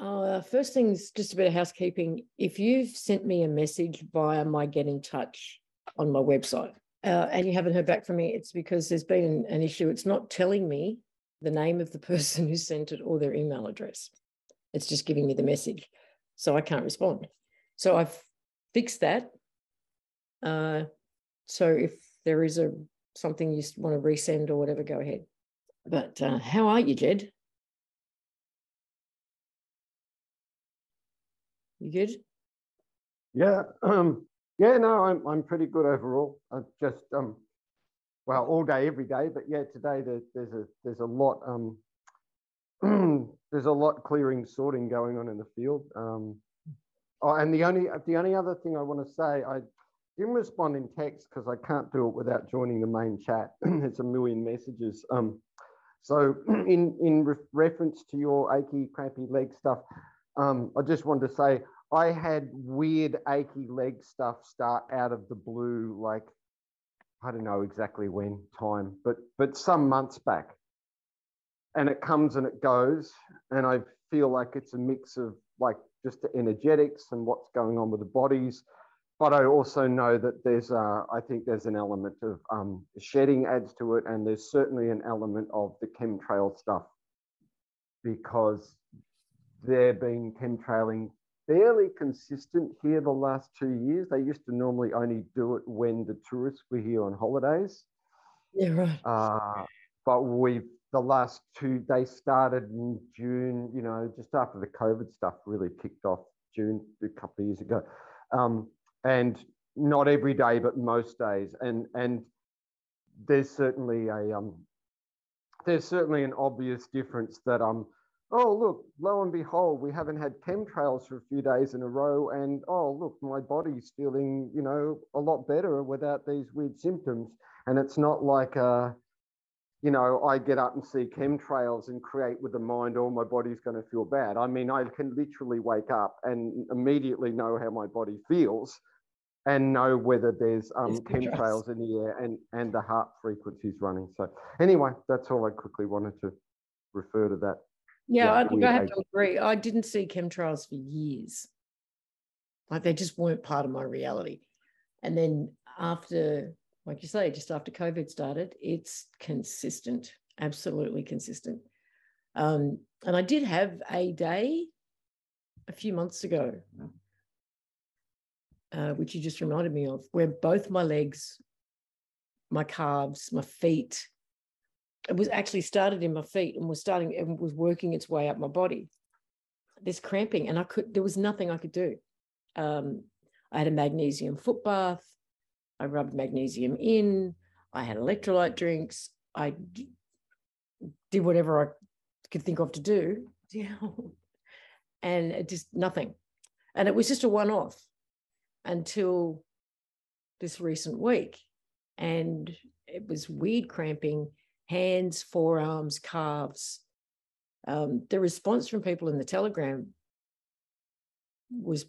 Uh, first things, just a bit of housekeeping. If you've sent me a message via my get in touch on my website uh, and you haven't heard back from me, it's because there's been an, an issue. It's not telling me the name of the person who sent it or their email address. It's just giving me the message. So I can't respond. So I've fixed that. Uh, so if there is a something you want to resend or whatever, go ahead. But uh, how are you, Jed? You good? Yeah, um, yeah, no, I'm I'm pretty good overall. I just um, well, all day, every day, but yeah, today there, there's a there's a lot um, there's a lot clearing, sorting going on in the field. Um, oh, and the only the only other thing I want to say, I didn't respond in text because I can't do it without joining the main chat. it's a million messages. Um, so in in re reference to your achy, crampy leg stuff, um, I just wanted to say I had weird achy leg stuff start out of the blue, like I don't know exactly when time, but but some months back. And it comes and it goes, and I feel like it's a mix of like just the energetics and what's going on with the bodies. But I also know that there's, uh, I think there's an element of um, shedding adds to it, and there's certainly an element of the chemtrail stuff because they're being chemtrailing fairly consistent here the last two years. They used to normally only do it when the tourists were here on holidays. Yeah, right. Uh, but we've the last two they started in June. You know, just after the COVID stuff really kicked off June a couple of years ago, um, and not every day, but most days. And and there's certainly a um, there's certainly an obvious difference that um oh, look, lo and behold, we haven't had chemtrails for a few days in a row. And oh, look, my body's feeling, you know, a lot better without these weird symptoms. And it's not like, uh, you know, I get up and see chemtrails and create with the mind, oh, my body's going to feel bad. I mean, I can literally wake up and immediately know how my body feels and know whether there's um, chemtrails in the air and, and the HAARP frequencies running. So anyway, that's all I quickly wanted to refer to that. Yeah, yeah I think I have to agree. I didn't see chemtrails for years. Like they just weren't part of my reality. And then after, like you say, just after COVID started, it's consistent, absolutely consistent. Um, and I did have a day a few months ago, uh, which you just reminded me of, where both my legs, my calves, my feet, it was actually started in my feet and was starting and was working its way up my body. This cramping, and I could there was nothing I could do. Um, I had a magnesium foot bath. I rubbed magnesium in. I had electrolyte drinks. I did whatever I could think of to do. Yeah. And it just nothing. And it was just a one off until this recent week. And it was weird cramping hands, forearms, calves. Um, the response from people in the Telegram was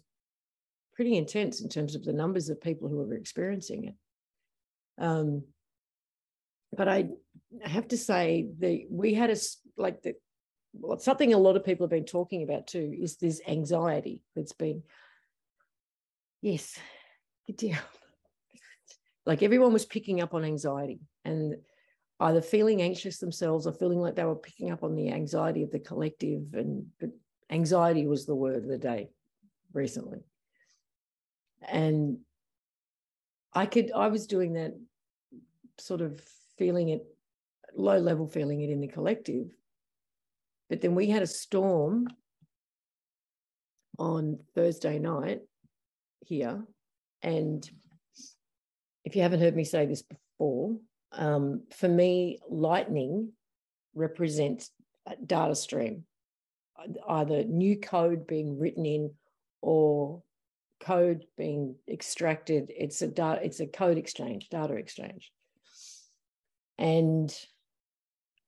pretty intense in terms of the numbers of people who were experiencing it. Um, but I have to say that we had a like the something a lot of people have been talking about too is this anxiety that's been yes good deal like everyone was picking up on anxiety and either feeling anxious themselves or feeling like they were picking up on the anxiety of the collective. And anxiety was the word of the day recently. And I could, I was doing that sort of feeling it, low level feeling it in the collective. But then we had a storm on Thursday night here. And if you haven't heard me say this before, um, for me, lightning represents data stream, either new code being written in or code being extracted. It's a it's a code exchange, data exchange. And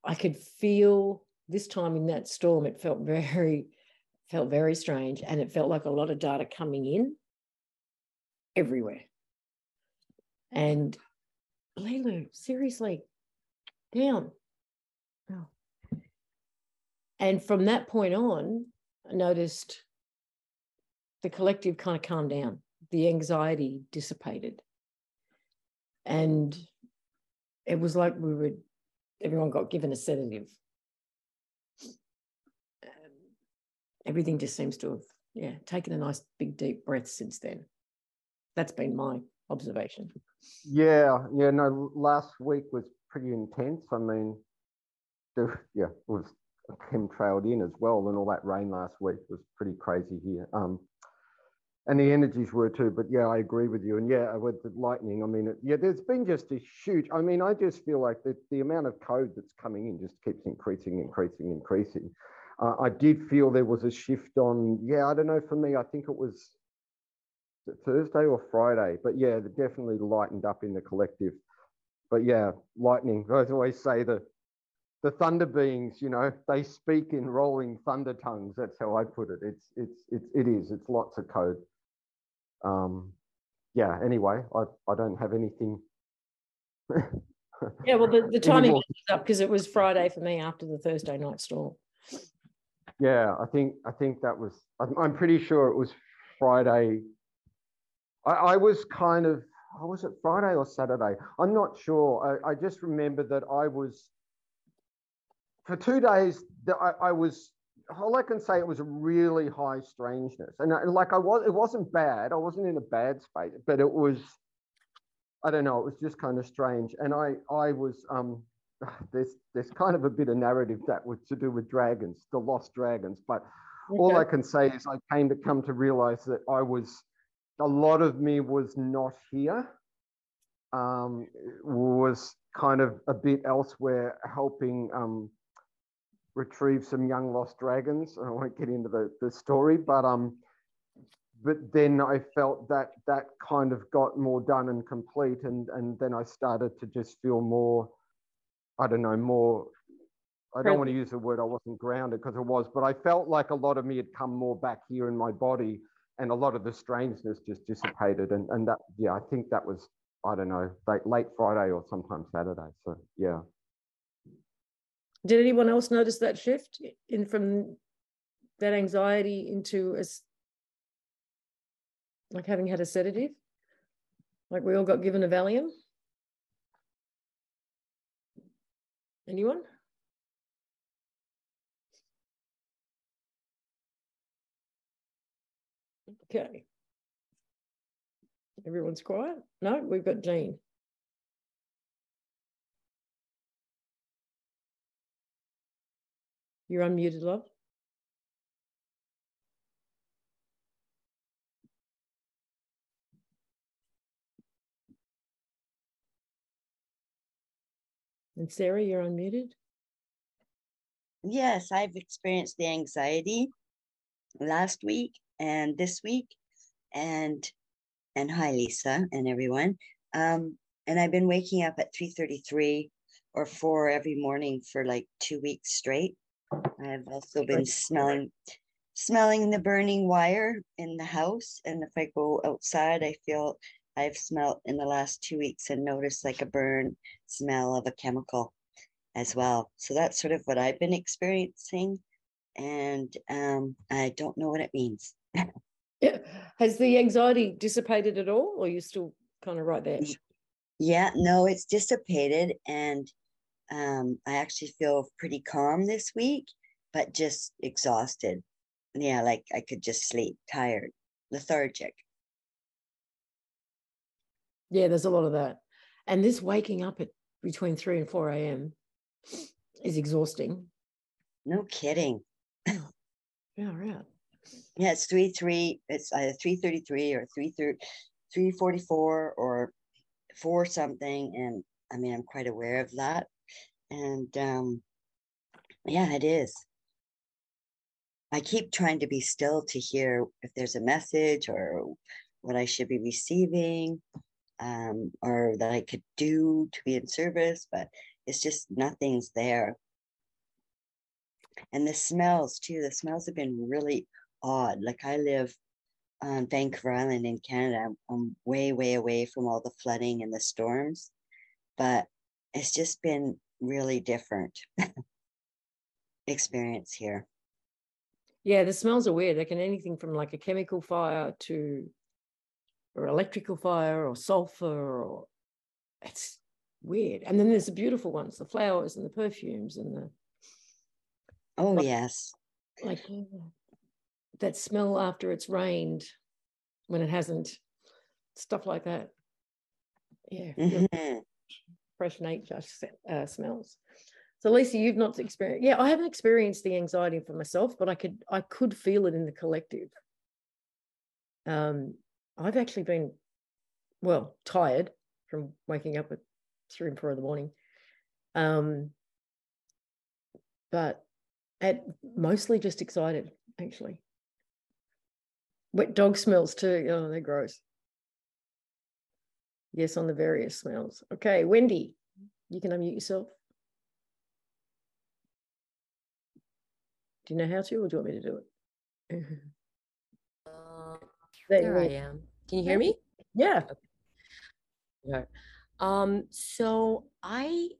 I could feel this time in that storm, it felt very, felt very strange. And it felt like a lot of data coming in everywhere. And Lulu, seriously, damn. Oh. And from that point on, I noticed the collective kind of calmed down, the anxiety dissipated. And it was like we were, everyone got given a sedative. Everything just seems to have, yeah, taken a nice big deep breath since then. That's been my observation. Yeah, yeah, no, last week was pretty intense. I mean, the, yeah, it was chemtrailed in as well, and all that rain last week was pretty crazy here. Um, and the energies were too. But yeah, I agree with you. And yeah, with the lightning, I mean, it, yeah, there's been just a huge. I mean, I just feel like the, the amount of code that's coming in just keeps increasing, increasing, increasing. Uh, I did feel there was a shift on. Yeah, I don't know. For me, I think it was Thursday or Friday, but yeah, it definitely lightened up in the collective. But yeah, lightning. I always say the the thunder beings, you know, they speak in rolling thunder tongues. That's how I put it. It's it's it's it is. It's lots of code. Um, yeah. Anyway, I I don't have anything. yeah. Well, the, the timing was up because it was Friday for me after the Thursday night storm. Yeah, I think I think that was. I'm, I'm pretty sure it was Friday. I, I was kind of. Oh, was it Friday or Saturday? I'm not sure. I, I just remember that I was for two days, I, I was all I can say it was a really high strangeness, and I, like I was, it wasn't bad. I wasn't in a bad space, but it was, I don't know, it was just kind of strange. And I, I was, um, there's, there's kind of a bit of narrative that was to do with dragons, the lost dragons. But okay. all I can say is I came to come to realize that I was, a lot of me was not here. Um, was kind of a bit elsewhere, helping. Um, retrieve some young lost dragons. I won't get into the, the story, but um, but then I felt that that kind of got more done and complete, and and then I started to just feel more, I don't know, more. I don't want to use the word I wasn't grounded because it was, but I felt like a lot of me had come more back here in my body, and a lot of the strangeness just dissipated, and and that yeah, I think that was I don't know, late Friday or sometimes Saturday. So yeah. Did anyone else notice that shift in from that anxiety into a, like having had a sedative? Like we all got given a Valium? Anyone? Okay. Everyone's quiet? No, we've got Jean. You're unmuted, love. And Sarah, you're unmuted. Yes, I've experienced the anxiety last week and this week, and and hi Lisa and everyone. Um, and I've been waking up at 3:33 or 4 every morning for like 2 weeks straight. I've also been smelling smelling the burning wire in the house. And if I go outside, I feel I've smelled in the last two weeks and noticed like a burn smell of a chemical as well. So that's sort of what I've been experiencing. And um, I don't know what it means. Yeah. Has the anxiety dissipated at all, or are you still kind of right there? Yeah, no, it's dissipated. And um, I actually feel pretty calm this week, but just exhausted. Yeah, like I could just sleep, tired, lethargic. Yeah, there's a lot of that. And this waking up at between 3 and 4 a.m. is exhausting. No kidding. yeah, right. Yeah, it's 3 3, it's either 333 or 3 344 or 4 something. And I mean, I'm quite aware of that and um, yeah, it is. I keep trying to be still to hear if there's a message or what I should be receiving um, or that I could do to be in service, but it's just nothing's there. And the smells too, the smells have been really odd. Like I live on Vancouver Island in Canada. I'm, I'm way, way away from all the flooding and the storms, but it's just been really different experience here. Yeah, the smells are weird. They can anything from like a chemical fire to or electrical fire or sulfur or it's weird. And then there's the beautiful ones, the flowers and the perfumes and the Oh Like- yes. like oh, that smell after it's rained when it hasn't, stuff like that. Yeah, Mhm. fresh nature uh, smells. So Lisa, you've not experienced. Yeah, I haven't experienced the anxiety for myself, but I could I could feel it in the collective. Um, I've actually been, well, tired from waking up at three and four in the morning. Um, but at mostly just excited, actually. Wet dog smells too. Oh, they're gross. Yes, on the various smells. Okay, Wendy, you can unmute yourself. Do you know how to, or do you want me to do it? Uh, There there I am. Can you hear me? Yeah. Okay. Um, so I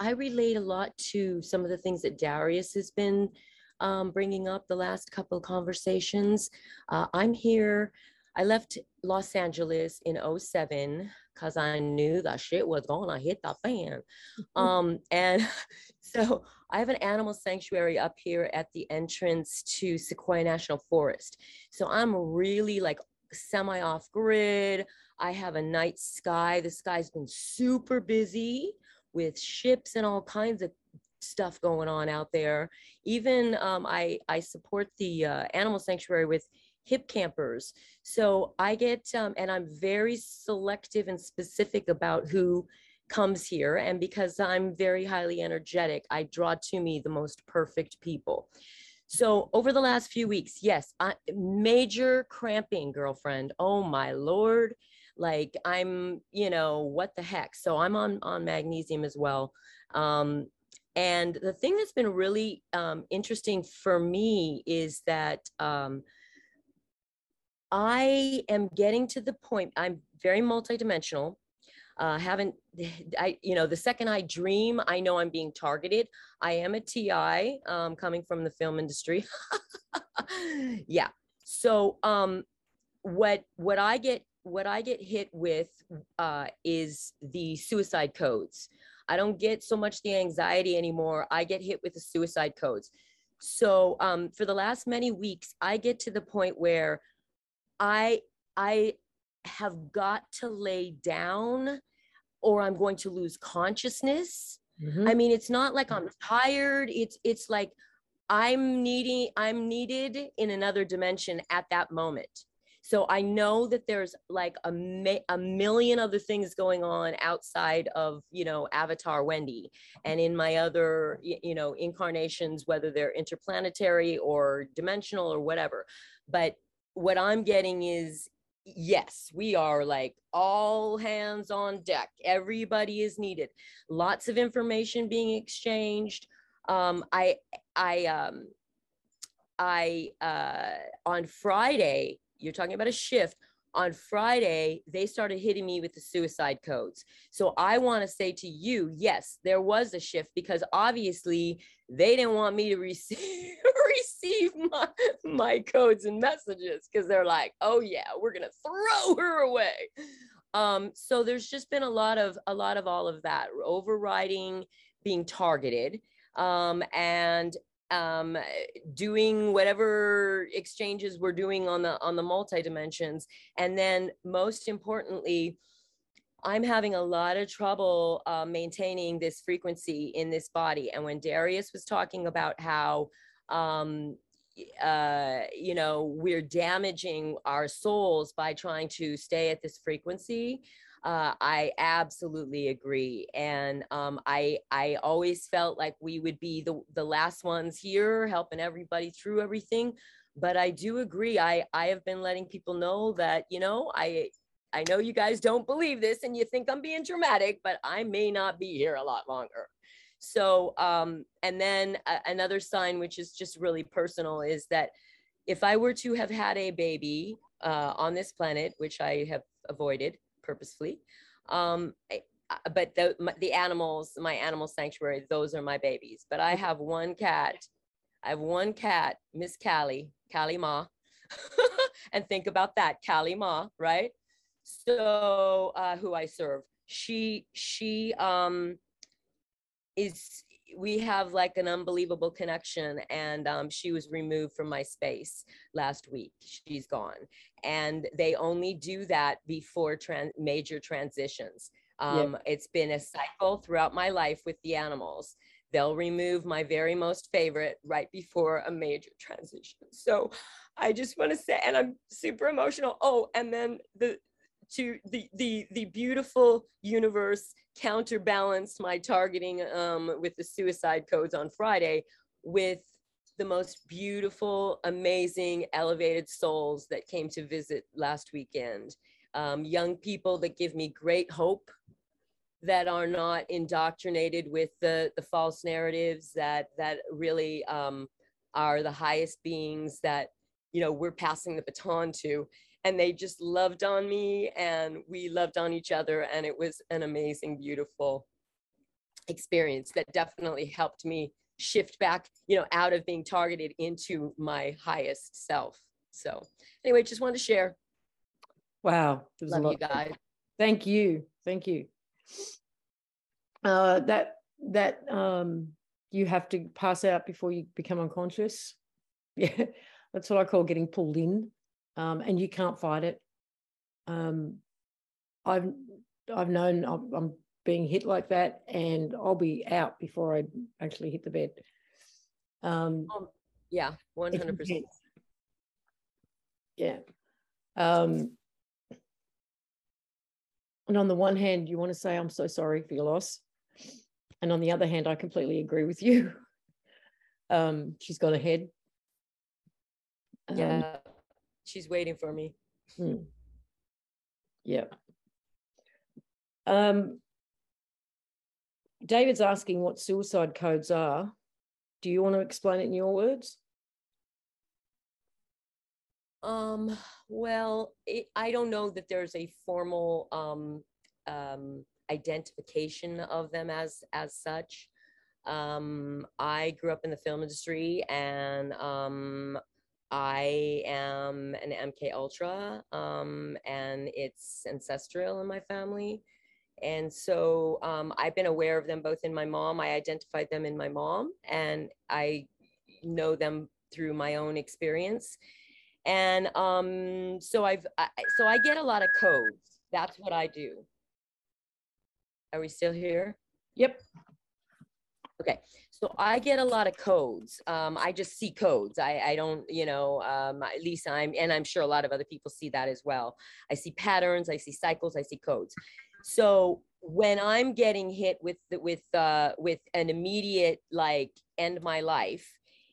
I relate a lot to some of the things that Darius has been um, bringing up the last couple of conversations. Uh, I'm here. I left Los Angeles in 07 because I knew that shit was gonna hit the fan. Um, and so I have an animal sanctuary up here at the entrance to Sequoia National Forest. So I'm really like semi off grid. I have a night sky. The sky's been super busy with ships and all kinds of stuff going on out there. Even um, I I support the uh, animal sanctuary with hip campers. So I get um, and I'm very selective and specific about who comes here and because I'm very highly energetic, I draw to me the most perfect people. So over the last few weeks, yes, I, major cramping, girlfriend. Oh my lord, like I'm, you know, what the heck. So I'm on on magnesium as well. Um, and the thing that's been really um, interesting for me is that um, I am getting to the point. I'm very multidimensional. Uh, haven't I? You know, the second I dream, I know I'm being targeted. I am a TI, um, coming from the film industry. yeah. So, um, what what I get what I get hit with uh, is the suicide codes. I don't get so much the anxiety anymore. I get hit with the suicide codes. So um, for the last many weeks, I get to the point where I I have got to lay down or I'm going to lose consciousness. Mhm. I mean, it's not like I'm tired. It's it's like I'm needing I'm needed in another dimension at that moment. So I know that there's like a a million other things going on outside of you know Avatar Wendy and in my other you know incarnations, whether they're interplanetary or dimensional or whatever. But what I'm getting is yes, we are like all hands on deck. Everybody is needed. Lots of information being exchanged. Um, I I um I uh on Friday, you're talking about a shift. On Friday, they started hitting me with the suicide codes. So I want to say to you, yes, there was a shift because obviously they didn't want me to receive receive my, my codes and messages because they're like, oh yeah, we're gonna throw her away. Um, so there's just been a lot of a lot of all of that overriding, being targeted, um, and um, doing whatever exchanges we're doing on the on the multi dimensions, and then most importantly, I'm having a lot of trouble uh, maintaining this frequency in this body. And when Darius was talking about how, um, uh, you know, we're damaging our souls by trying to stay at this frequency, uh, I absolutely agree. And um, I I always felt like we would be the the last ones here, helping everybody through everything. But I do agree. I I have been letting people know that you know I I know you guys don't believe this and you think I'm being dramatic, but I may not be here a lot longer. So, um, and then uh, another sign, which is just really personal, is that if I were to have had a baby uh, on this planet, which I have avoided purposefully, um, I- but the, my, the animals, my animal sanctuary, those are my babies. But I have one cat I have one cat, Miss Callie, Callie Ma. and think about that, Callie Ma, right? So uh, who I serve. She she um is we have like an unbelievable connection and um, she was removed from my space last week she's gone and they only do that before tran- major transitions. Um, it's been a cycle throughout my life with the animals. They'll remove my very most favorite right before a major transition. So i just want to say and i'm super emotional. Oh and then the to the the the beautiful universe counterbalanced my targeting um, with the suicide codes on Friday with the most beautiful, amazing, elevated souls that came to visit last weekend. Um, young people that give me great hope that are not indoctrinated with the the false narratives that that really um, are the highest beings that you know we're passing the baton to and they just loved on me and we loved on each other and it was an amazing beautiful experience that definitely helped me shift back you know out of being targeted into my highest self. So anyway just wanted to share. Wow love you guys. Thank you thank you. Uh that that um you have to pass out before you become unconscious. Yeah that's what i call getting pulled in um, and you can't fight it. Um, I've I've known I'm being hit like that, and I'll be out before I actually hit the bed. Um, um yeah, one hundred percent. Yeah. Um, and on the one hand, you want to say, I'm so sorry for your loss. And on the other hand, I completely agree with you. Um, she's got ahead. Um, yeah she's waiting for me. Hmm. Yeah. Um, David's asking what suicide codes are. Do you want to explain it in your words? Um, well, it, I don't know that there's a formal um, um, identification of them as as such. Um, I grew up in the film industry, and um, I am an MK Ultra, um, and it's ancestral in my family. And so um, I've been aware of them both in my mom. I identified them in my mom, and I know them through my own experience. And um, so I've I, so I get a lot of codes. That's what I do. Are we still here? Yep. Okay. So I get a lot of codes. Um, I just see codes. I, I don't, you know, um, at least I'm, and I'm sure a lot of other people see that as well. I see patterns, I see cycles, I see codes. So when I'm getting hit with the, with uh, with an immediate like end my life,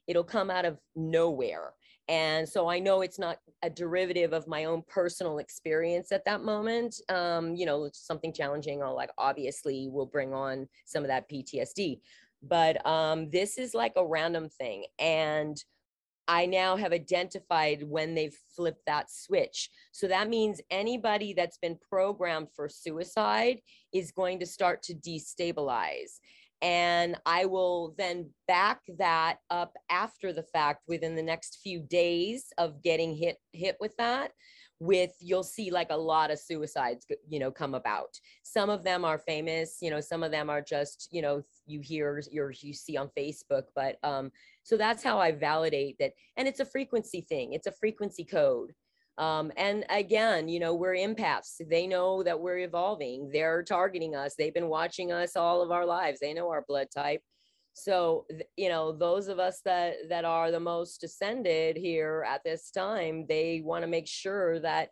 it'll come out of nowhere. And so I know it's not a derivative of my own personal experience at that moment. Um, you know, something challenging, I'll like obviously will bring on some of that PTSD but um, this is like a random thing. And I now have identified when they've flipped that switch. So that means anybody that's been programmed for suicide is going to start to destabilize. And I will then back that up after the fact within the next few days of getting hit hit with that with you'll see like a lot of suicides you know come about some of them are famous you know some of them are just you know you hear or you see on facebook but um so that's how i validate that and it's a frequency thing it's a frequency code um, and again, you know, we're empaths. They know that we're evolving. They're targeting us. They've been watching us all of our lives. They know our blood type so you know those of us that that are the most ascended here at this time they want to make sure that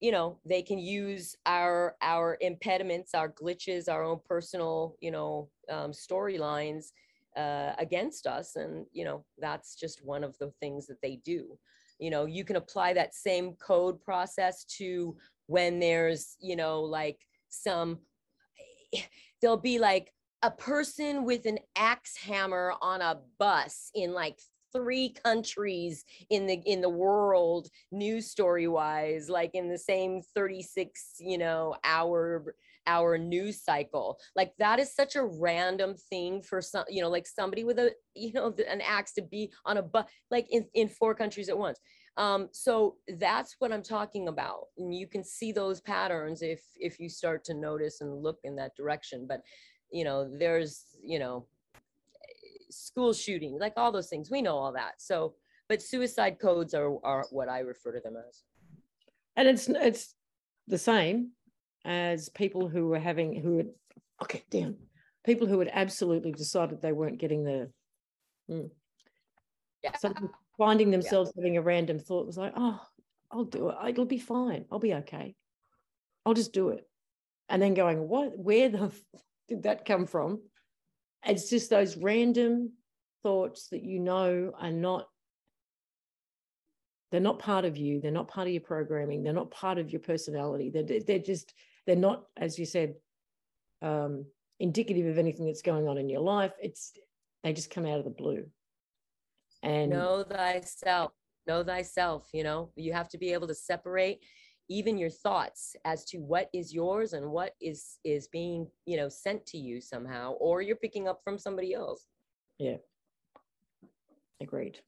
you know they can use our our impediments our glitches our own personal you know um, storylines uh, against us and you know that's just one of the things that they do. You know you can apply that same code process to when there's you know like some there'll be like a person with an axe hammer on a bus in like three countries in the in the world news story wise like in the same 36 you know hour our news cycle. Like that is such a random thing for some, you know, like somebody with a, you know, an axe to be on a bus, like in, in four countries at once. Um, so that's what I'm talking about. And you can see those patterns if if you start to notice and look in that direction. But you know, there's, you know, school shooting, like all those things. We know all that. So, but suicide codes are are what I refer to them as. And it's it's the same as people who were having who had okay damn people who had absolutely decided they weren't getting the mm. Yeah. so finding themselves having a random thought was like oh i'll do it. It'll be fine. I'll be okay. I'll just do it. And then going what? Where the f- did that come from? It's just those random thoughts that you know are not they're not part of you. They're not part of your programming. They're not part of your personality. They're, they're just they're not as you said um, indicative of anything that's going on in your life. It's they just come out of the blue. And know thyself know thyself you know? You have to be able to separate even your thoughts as to what is yours and what is is being you know sent to you somehow or you're picking up from somebody else. Yeah. Agreed.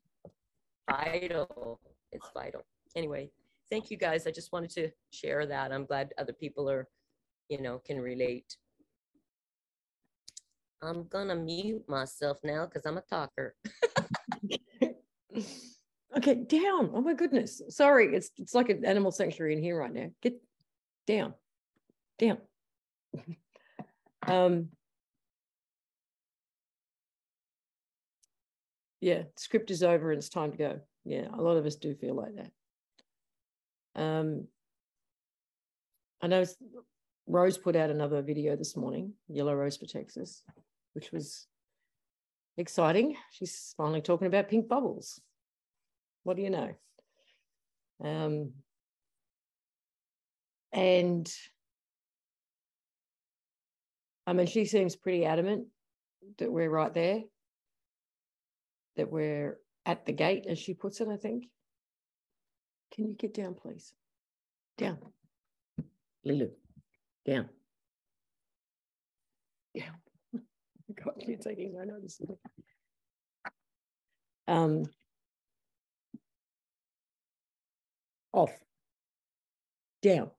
Vital. It's vital. Anyway thank you guys. I just wanted to share that. I'm glad other people are you know can relate. I'm gonna mute myself now because i'm a talker. Okay down. Oh my goodness. Sorry it's it's like an animal sanctuary in here right now. Get down. Down. Um yeah script is over and it's time to go. Yeah a lot of us do feel like that um i know rose put out another video this morning yellow rose for texas which was exciting. She's finally talking about pink bubbles. What do you know? Um and i mean she seems pretty adamant that we're right there that we're at the gate, as she puts it, I think. Can you get down, please? Down. Lulu, down. Down. God, you're taking no notice. Um, off. Down.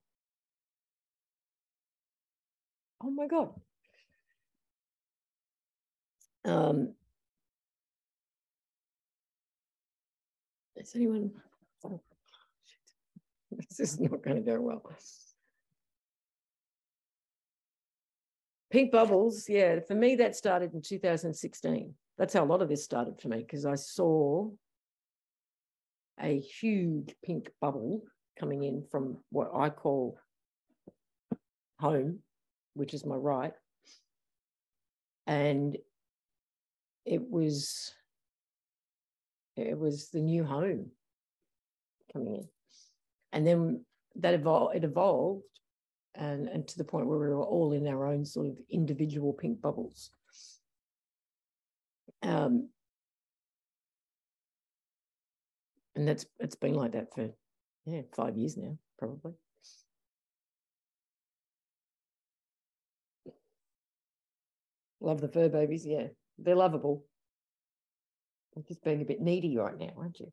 Oh my God. Um, Is anyone? This is not going to go well. Pink bubbles, yeah. For me, that started in 2016. That's how a lot of this started for me because I saw a huge pink bubble coming in from what I call home, which is my right. And it was it was the new home coming in. And then that evolved, it evolved and, and to the point where we were all in our own sort of individual pink bubbles. Um, and that's it's been like that for yeah five years now probably love the fur babies yeah they're lovable I'm just being a bit needy right now, aren't you?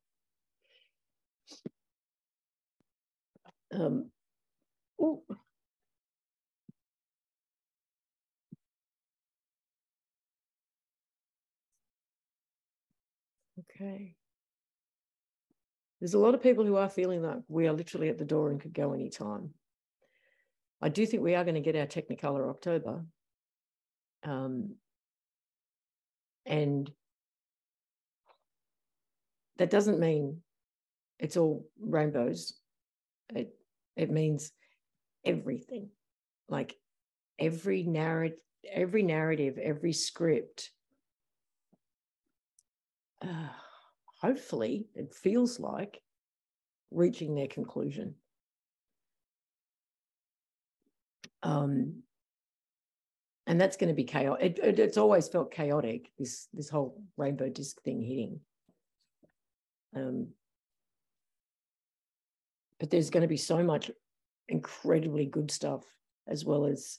Um, ooh. Okay. There's a lot of people who are feeling like we are literally at the door and could go anytime. I do think we are going to get our Technicolor October. Um, and that doesn't mean it's all rainbows. It it means everything, like every narrative, every narrative, every script. Uh, hopefully, it feels like reaching their conclusion. Um, and that's going to be chaotic. It, it, it's always felt chaotic. This this whole rainbow disc thing hitting. Um, but there's going to be so much incredibly good stuff as well as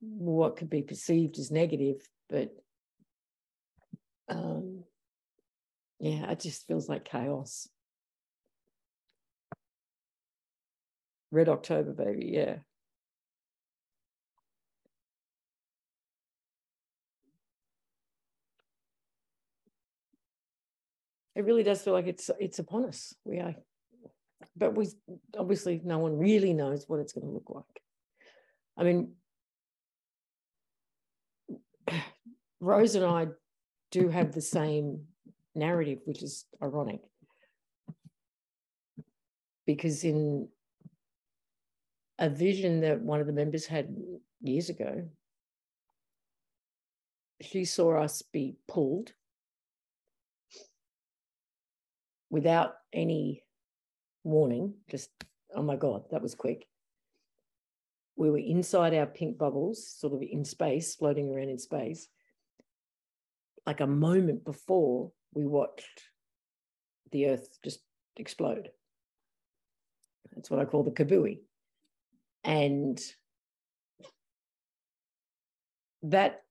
what could be perceived as negative, but um, yeah, it just feels like chaos. Red October, baby, yeah. It really does feel like it's it's upon us. We are, but we obviously no one really knows what it's going to look like. I mean, Rose and I do have the same narrative, which is ironic. Because in a vision that one of the members had years ago, she saw us be pulled without any warning, just, oh my God, that was quick. We were inside our pink bubbles, sort of in space, floating around in space like a moment before we watched the earth just explode. That's what I call the kabooey. And that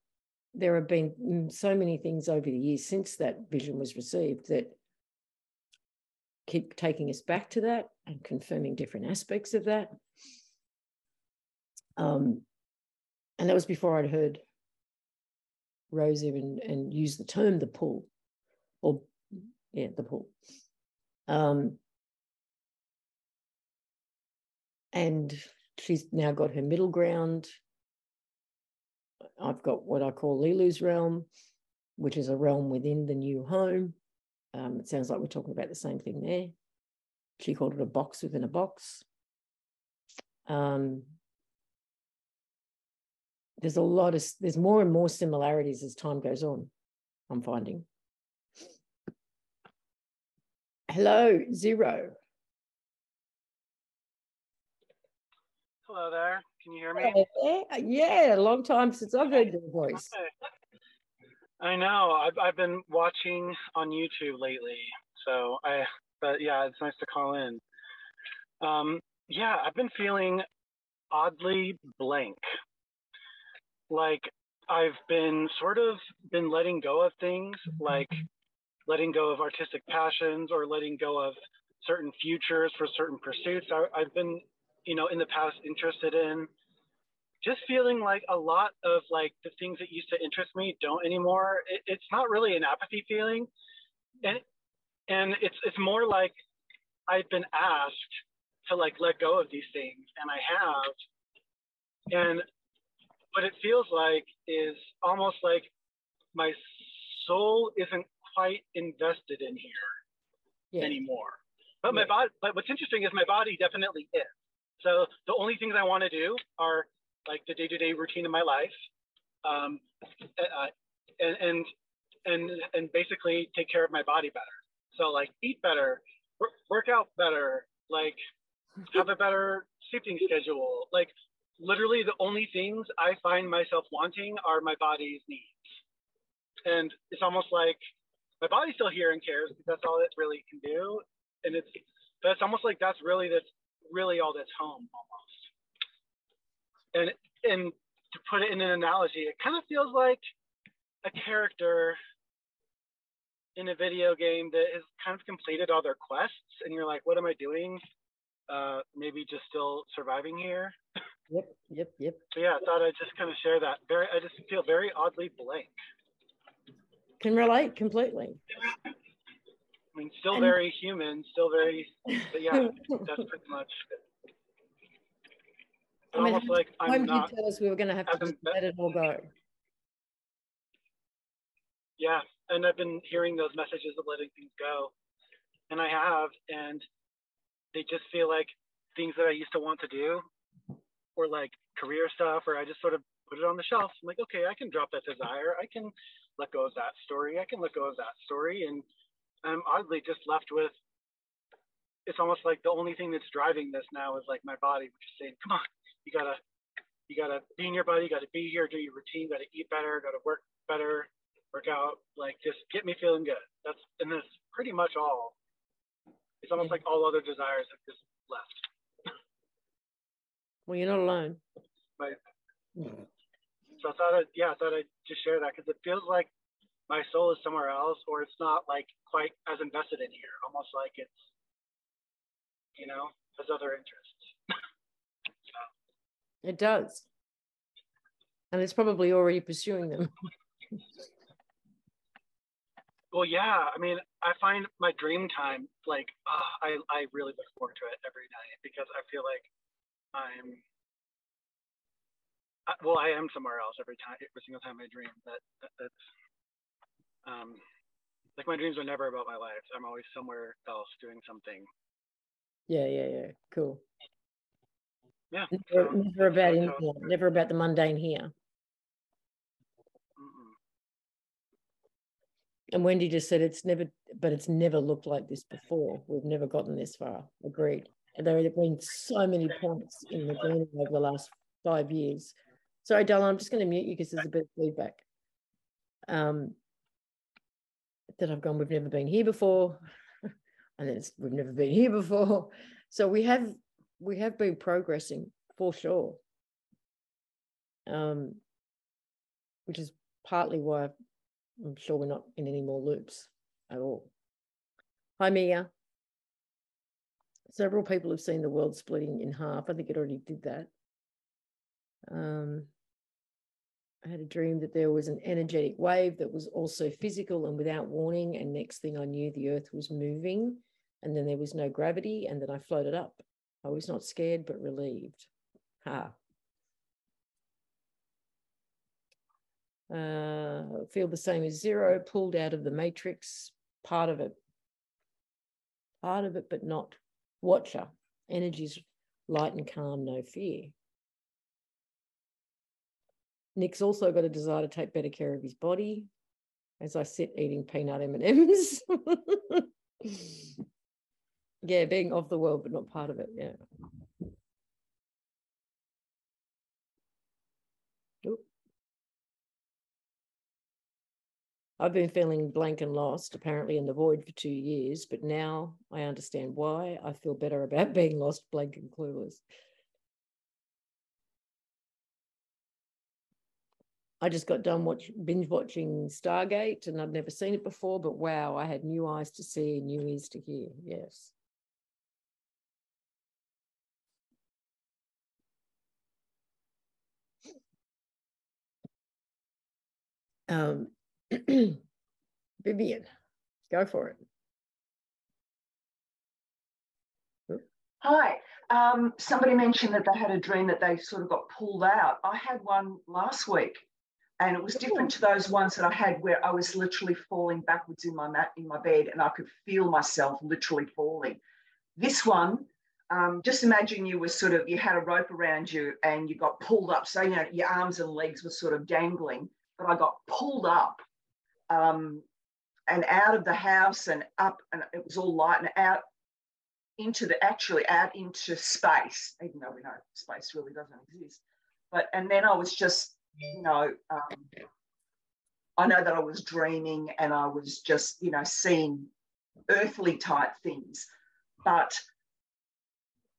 there have been so many things over the years since that vision was received that keep taking us back to that and confirming different aspects of that. Um, and that was before I'd heard Rose even and use the term the pull, or yeah, the pull. Um, and she's now got her middle ground. I've got what I call Lilu's realm, which is a realm within the new home. Um, it sounds like we're talking about the same thing there. She called it a box within a box. Um, there's a lot of there's more and more similarities as time goes on i'm finding. Hello zero. Hello there. Can you hear me? Yeah, yeah a long time since i've heard your voice i know. I've, I've been watching on youtube lately so i but yeah it's nice to call in. Um yeah i've been feeling oddly blank. Like I've been sort of been letting go of things like letting go of artistic passions or letting go of certain futures for certain pursuits I, I've been, you know, in the past interested in. Just feeling like a lot of like the things that used to interest me don't anymore. It, it's not really an apathy feeling, and and it's it's more like I've been asked to like let go of these things, and I have, and what it feels like is almost like my soul isn't quite invested in here yeah. anymore. But yeah. my body, but what's interesting is my body definitely is. So the only things I want to do are like the day-to-day routine of my life, um, uh, and, and and and basically take care of my body better. So like eat better, work out better, like have a better sleeping schedule, like literally the only things I find myself wanting are my body's needs. And it's almost like my body's still here and cares because that's all it really can do. And it's, but it's almost like that's really, that's really all that's home almost. And, and to put it in an analogy, it kind of feels like a character in a video game that has kind of completed all their quests and you're like, what am I doing? Uh, maybe just still surviving here. Yep, yep, yep. So yeah, I thought I'd just kind of share that. Very, I just feel very oddly blank. Can relate completely. I mean, still and, very human, still very, but yeah, that's pretty much. I mean, almost like I'm not. You tell us we were going to have to let it all go. Yeah, and I've been hearing those messages of letting things go, and I have, and they just feel like things that I used to want to do or like career stuff, or I just sort of put it on the shelf. I'm like, okay, I can drop that desire. I can let go of that story. I can let go of that story. And I'm oddly just left with it's almost like the only thing that's driving this now is like my body, which is saying, come on, you gotta you gotta be in your body, you gotta be here, do your routine, gotta eat better, gotta work better, work out, like just get me feeling good. That's and that's pretty much all. It's almost like all other desires have just left. Well, you're not alone. Right. Mm-hmm. thought, I'd, yeah, I thought I'd just share that because it feels like my soul is somewhere else, or it's not like quite as invested in here. Almost like it's, you know, has other interests. It does, and it's probably already pursuing them. well, yeah. I mean, I find my dream time like uh, I I really look forward to it every night because I feel like I'm well, I am somewhere else every time, every single time I dream. That, that that's um, like my dreams are never about my life. I'm always somewhere else doing something. Yeah, yeah, yeah. Cool. Yeah. Never, so, never about in here, never about the mundane here. Mm-mm. And Wendy just said it's never, but it's never looked like this before. We've never gotten this far. Agreed. And there have been so many points in the journey over the last five years Sorry, Dylan, I'm just going to mute you because there's a bit of feedback. Um, that I've gone, we've never been here before. and then we've never been here before. So we have we have been progressing for sure. Um, which is partly why I'm sure we're not in any more loops at all. Hi, Mia. Several people have seen the world splitting in half. I think it already did that. Um, I had a dream that there was an energetic wave that was also physical and without warning. And next thing I knew, the earth was moving and then there was no gravity. And then I floated up. I was not scared, but relieved. Ha. Uh, feel the same as zero, pulled out of the matrix, part of it. Part of it, but not watcher. Energies light and calm, no fear. Nick's also got a desire to take better care of his body as I sit eating peanut M&Ms. yeah, being of the world, but not part of it. Yeah. I've been feeling blank and lost, apparently in the void for two years, but now I understand why. I feel better about being lost, blank, and clueless. I just got done watch binge watching Stargate and I'd never seen it before, but wow, I had new eyes to see and new ears to hear. Yes. Um, Vivian, go for it. Hi. Um, somebody mentioned that they had a dream that they sort of got pulled out. I had one last week and it was different to those ones that I had where I was literally falling backwards in my mat in my bed and I could feel myself literally falling. This one, um, just imagine you were sort of you had a rope around you and you got pulled up. So you know your arms and legs were sort of dangling, but I got pulled up um, and out of the house and up, and it was all light and out into the actually out into space, even though we know space really doesn't exist. But and then I was just you know, um, I know that I was dreaming and I was just, you know, seeing earthly type things. But,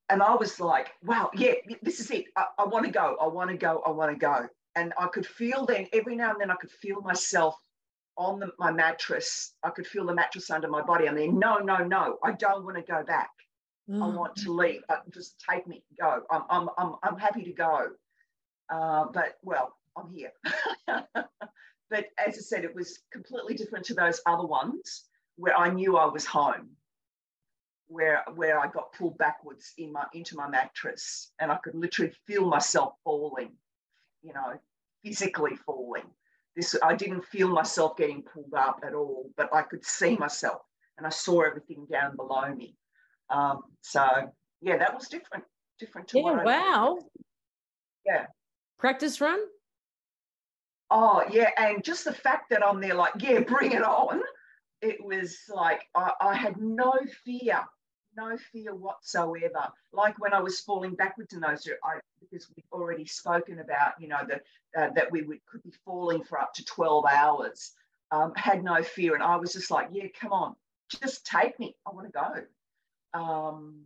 and I was like, wow, yeah, this is it. I, I want to go. I want to go. I want to go. And I could feel then, every now and then, I could feel myself on the, my mattress. I could feel the mattress under my body. I mean, no, no, no, I don't want to go back. Mm. I want to leave. Uh, just take me, go. I'm, I'm, I'm, I'm happy to go. Uh, but well, I'm here. but as I said, it was completely different to those other ones where I knew I was home, where where I got pulled backwards in my into my mattress and I could literally feel myself falling, you know, physically falling. This I didn't feel myself getting pulled up at all, but I could see myself and I saw everything down below me. Um, so yeah, that was different, different to yeah. wow. Yeah. Practice run. Oh, yeah. And just the fact that I'm there, like, yeah, bring it on. It was like, I, I had no fear, no fear whatsoever. Like when I was falling backwards in those, I, because we've already spoken about, you know, that, uh, that we would, could be falling for up to 12 hours, um, had no fear. And I was just like, yeah, come on, just take me. I want to go. Um,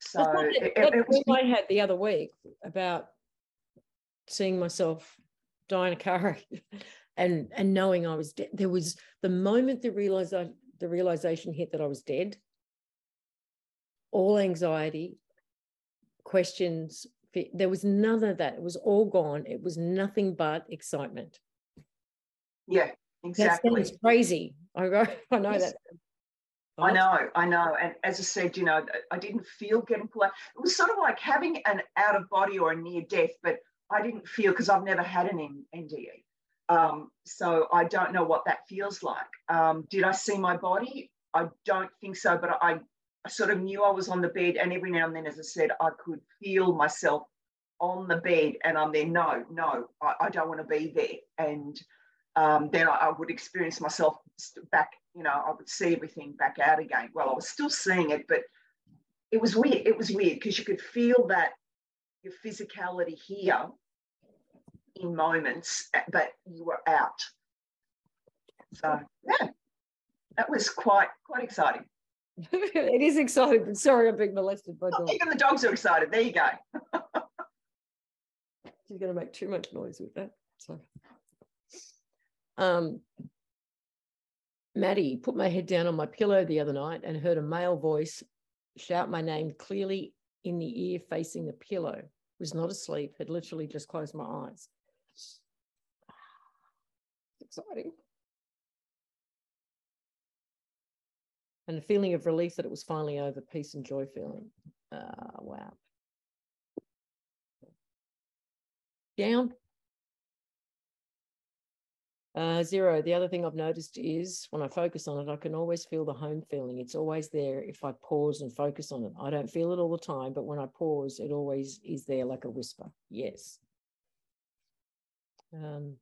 so it, it, it was. I had the other week about seeing myself die in a car and and knowing I was dead. There was the moment the realization the realization hit that I was dead. All anxiety, questions, there was none of that. It was all gone. It was nothing but excitement. Yeah, exactly. That's crazy. I, I know yes. that. I know, I know. And as I said, you know, I didn't feel getting pulled out. It was sort of like having an out of body or a near death, but I didn't feel because I've never had an NDE. Um, so I don't know what that feels like. Um, did I see my body? I don't think so, but I, I sort of knew I was on the bed, and every now and then, as I said, I could feel myself on the bed, and I'm there. No, no, I, I don't want to be there. And um, then I, I, would experience myself back. You know, I would see everything back out again. Well, I was still seeing it, but it was weird. It was weird because you could feel that your physicality here in moments, but you were out. So yeah, that was quite quite exciting. It is exciting, but sorry, I'm being molested by dogs. Even the dogs are excited. There you go. She's going to make too much noise with that. So, um, Maddie put my head down on my pillow the other night and heard a male voice shout my name clearly in the ear facing the pillow. Was not asleep, had literally just closed my eyes exciting. And a feeling of relief that it was finally over, peace and joy feeling. Uh, wow. Down. Uh, zero. The other thing I've noticed is when I focus on it, I can always feel the home feeling. It's always there if I pause and focus on it. I don't feel it all the time, but when I pause, it always is there like a whisper. Yes. Um,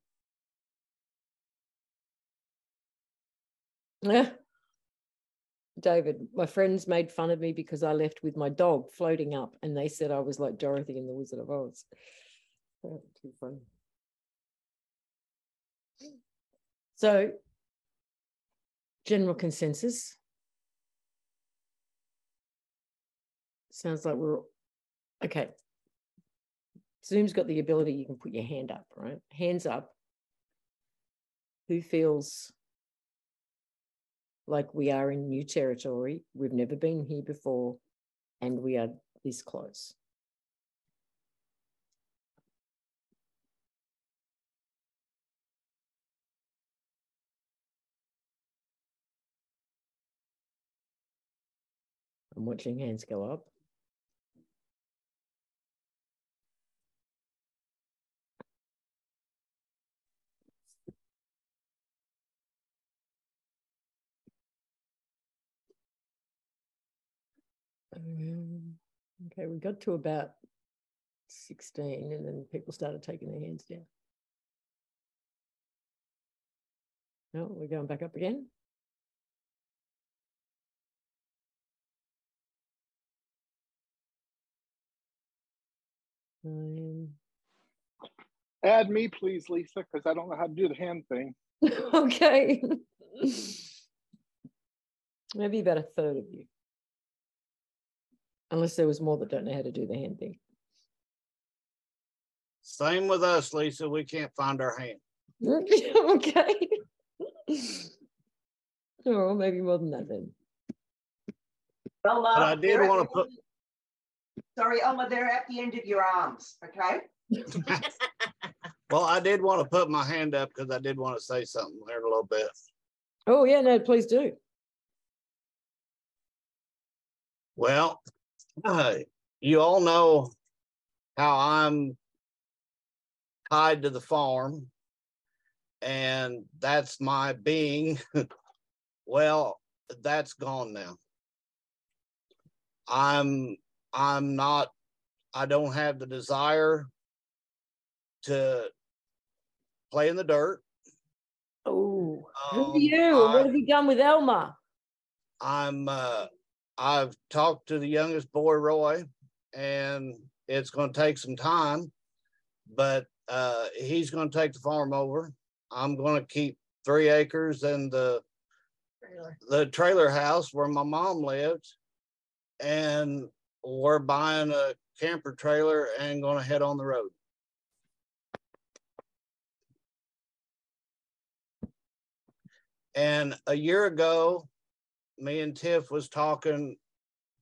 yeah. David, my friends made fun of me because I left with my dog floating up, and they said I was like Dorothy in The Wizard of Oz. Too funny. So, general consensus. Sounds like we're okay. Zoom's got the ability you can put your hand up, right? Hands up. Who feels like we are in new territory? We've never been here before, and we are this close. I'm watching hands go up. Mm-hmm. okay, we got to about 16 and then people started taking their hands down. No, we're going back up again. Add me, please, Lisa, because I don't know how to do the hand thing. okay. Maybe about a third of you unless there was more that don't know how to do the hand thing. Same with us, Lisa. We can't find our hand. okay. oh, maybe more than that then. Well, uh, but I did want to put. Sorry, Elmer, they're at the end of your arms. Okay. well, I did want to put my hand up because I did want to say something there in a little bit. Oh yeah, no, please do. Well, uh, you all know how I'm tied to the farm, and that's my being. well, that's gone now. I'm I'm not I don't have the desire to play in the dirt. Oh, um, who are you? I, what have you done with Elmer? I'm uh I've talked to the youngest boy, Roy, and it's going to take some time, but uh, he's going to take the farm over. I'm going to keep three acres and the trailer. the trailer house where my mom lived, and we're buying a camper trailer and going to head on the road. And a year ago, me and Tiff was talking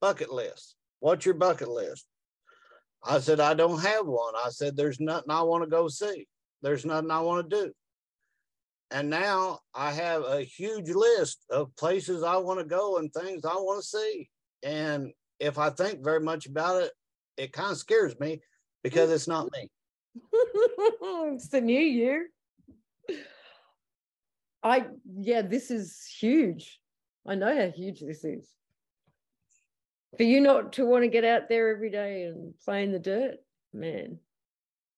bucket list. What's your bucket list? I said, I don't have one. I said, there's nothing I want to go see. There's nothing I want to do. And now I have a huge list of places I want to go and things I want to see. And if I think very much about it, it kind of scares me because it's not me. it's the new year. I yeah, this is huge. I know how huge this is. For you not to want to get out there every day and play in the dirt, man.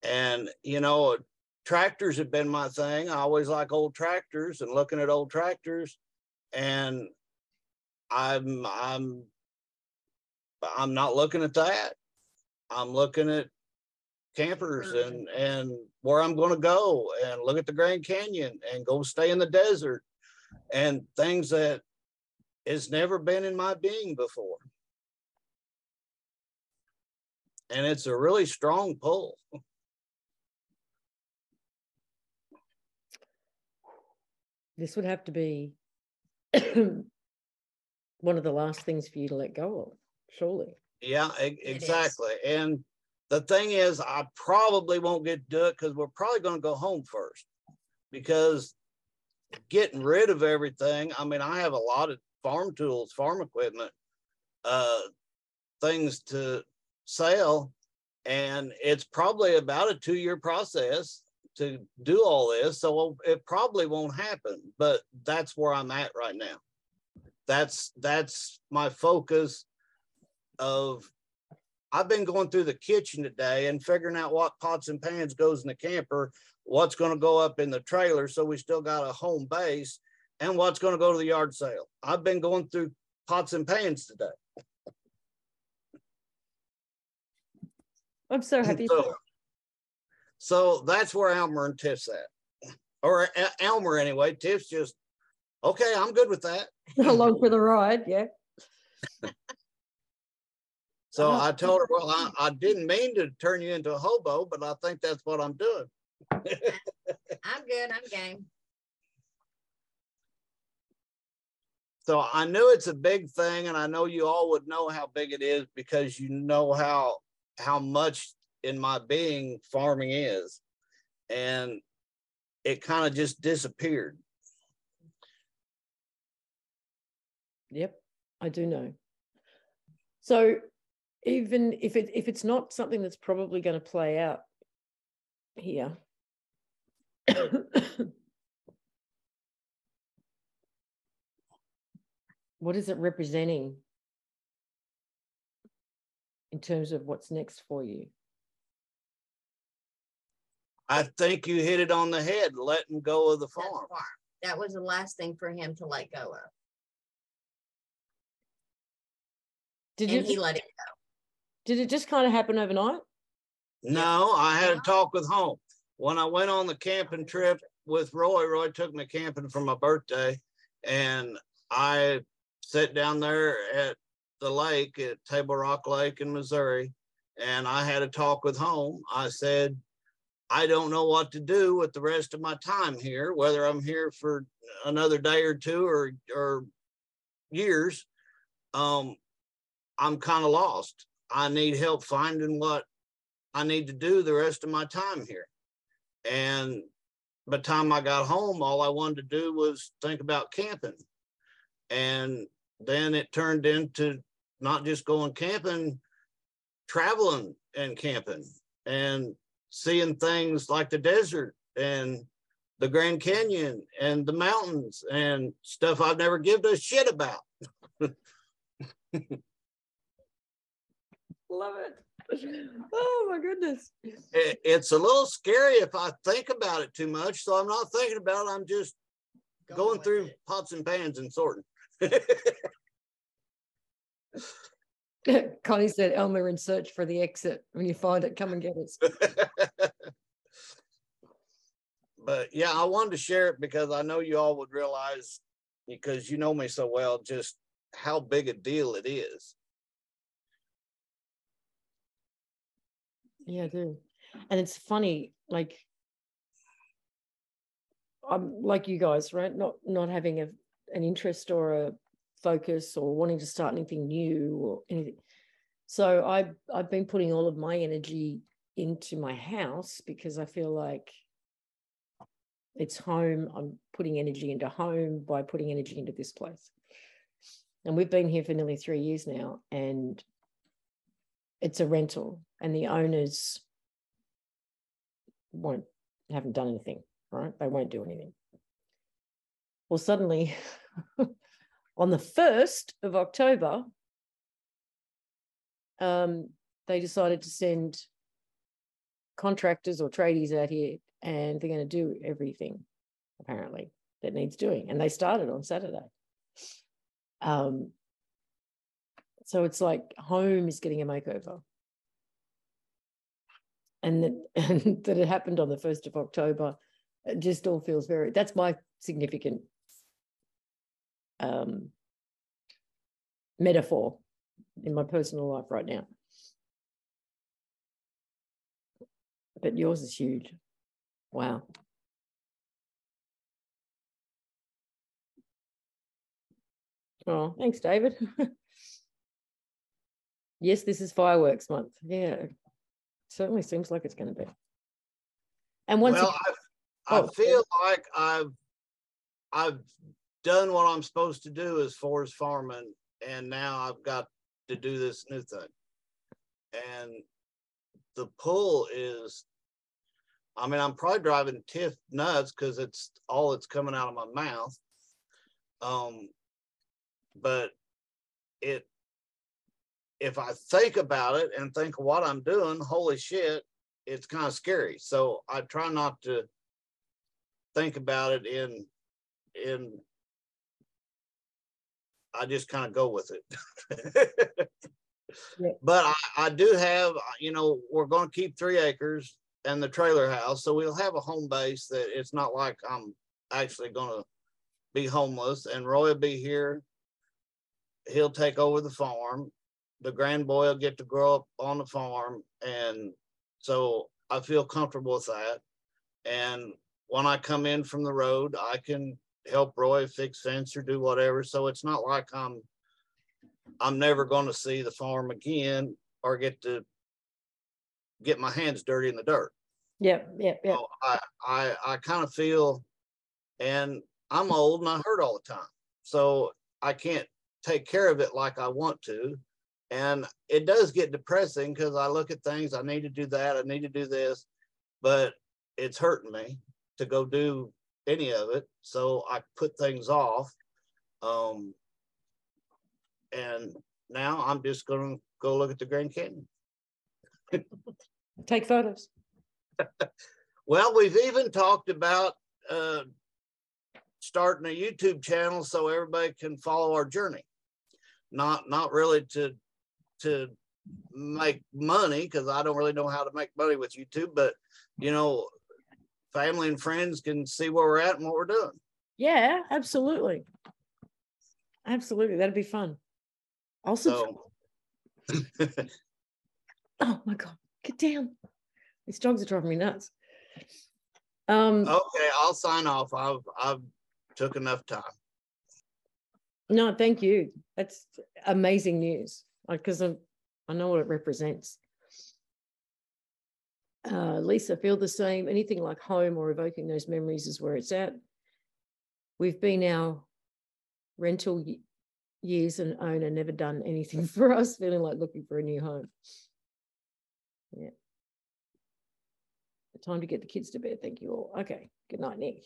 And you know, tractors have been my thing. I always like old tractors and looking at old tractors. And I'm I'm I'm not looking at that. I'm looking at campers and and where I'm going to go and look at the Grand Canyon and go stay in the desert and things that has never been in my being before. And it's a really strong pull. This would have to be one of the last things for you to let go of, surely. Yeah, e- exactly. And the thing is, I probably won't get to do it because we're probably going to go home first because getting rid of everything. I mean, I have a lot of farm tools, farm equipment, uh, things to sell, and it's probably about a two year process to do all this. So it probably won't happen, but that's where I'm at right now. That's that's my focus of I've been going through the kitchen today and figuring out what pots and pans goes in the camper, what's going to go up in the trailer so we still got a home base, and what's going to go to the yard sale. I've been going through pots and pans today. I'm so happy. So, so that's where Elmer and Tiff's at, or Elmer anyway. Tiff's just okay. I'm good with that. Along for the ride, yeah. So Oh. I told her, well, I, I didn't mean to turn you into a hobo, but I think that's what I'm doing. I'm good. I'm game. So I knew it's a big thing, and I know you all would know how big it is because you know how how much in my being farming is, and it kind of just disappeared. Yep, I do know. So even if it if it's not something that's probably going to play out here. What is it representing in terms of what's next for you? I think you hit it on the head, letting go of the That farm. farm. That was the last thing for him to let go of. Did And it he let it go. did it just kind of happen overnight? No, I had a talk with home. When I went on the camping trip with Roy, Roy took me camping for my birthday, and I sat down there at the lake at Table Rock Lake in Missouri, and I had a talk with home. I said, I don't know what to do with the rest of my time here, whether I'm here for another day or two or or years. Um, I'm kind of lost. I need help finding what I need to do the rest of my time here. And by the time I got home, all I wanted to do was think about camping. And then it turned into not just going camping, traveling and camping and seeing things like the desert and the Grand Canyon and the mountains and stuff I've never given a shit about. Love it. Oh my goodness. It, it's a little scary if I think about it too much. So I'm not thinking about it. I'm just going with through it. pots and pans and sorting. Connie said, Elmer in search for the exit. When you find it, come and get us. but yeah, I wanted to share it because I know you all would realize because you know me so well just how big a deal it is. Yeah, I do. And it's funny, like I'm like you guys, right? Not not having a an interest or a focus or wanting to start anything new or anything. So I I've been putting all of my energy into my house because I feel like it's home. I'm putting energy into home by putting energy into this place. And we've been here for nearly three years now, and it's a rental, and the owners won't haven't done anything, right? They won't do anything. Well, suddenly on the 1st of October, um, they decided to send contractors or tradies out here and they're going to do everything apparently that needs doing. And they started on saturday. Um, so it's like home is getting a makeover. And that, and that it happened on the 1st of october it just all feels very that's my significant um, metaphor in my personal life right now but yours is huge Wow. Oh, thanks, David. yes, this is fireworks month. Yeah, certainly seems like it's going to be. And once well, I, I oh, feel like I've I've done what I'm supposed to do as far as farming, and now I've got to do this new thing. And the pull is I mean, I'm probably driving Tiff nuts because it's all that's coming out of my mouth. Um, but it, if I think about it and think what I'm doing, holy shit, it's kind of scary. So I try not to think about it in, in, I just kind of go with it. yeah. But I, I do have, you know, we're going to keep three acres and the trailer house. So we'll have a home base that it's not like I'm actually going to be homeless. And Roy will be here. He'll take over the farm. The grand boy will get to grow up on the farm. And so I feel comfortable with that. And when I come in from the road, I can help Roy fix fence or do whatever. So it's not like I'm I'm never going to see the farm again or get to get my hands dirty in the dirt. Yeah, yeah, yeah. So I I, I kind of feel, and I'm old and I hurt all the time, so I can't take care of it like I want to, and it does get depressing because I look at things. I need to do that. I need to do this, but it's hurting me to go do any of it. So I put things off. Um, and now I'm just going to go look at the Grand Canyon. Take photos. well, we've even talked about uh, starting a YouTube channel so everybody can follow our journey. Not not really to to make money because I don't really know how to make money with YouTube, but you know, family and friends can see where we're at and what we're doing. Yeah, absolutely. Absolutely. That'd be fun. Also, so. oh my God, get down. These dogs are driving me nuts. Um, okay, I'll sign off. I've I've took enough time. No, thank you. That's amazing news. Because I, I know what it represents. Uh, Lisa, feel the same. Anything like home or evoking those memories is where it's at. We've been our rental years and owner never done anything for us, feeling like looking for a new home. Yeah time to get the kids to bed. Thank you all. Okay. Good night, Nick.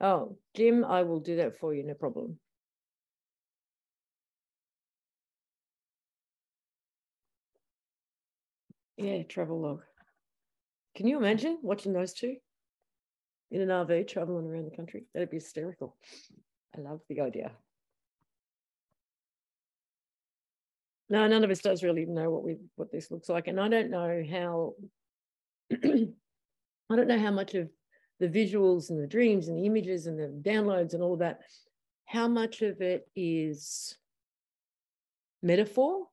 Oh, Jim, I will do that for you. No problem. Yeah, travel log. Can you imagine watching those two in an RV traveling around the country? That'd be hysterical. I love the idea. no, none of us does really know what we what this looks like, and I don't know how. I don't know how much of the visuals and the dreams and the images and the downloads and all of that, how much of it is metaphor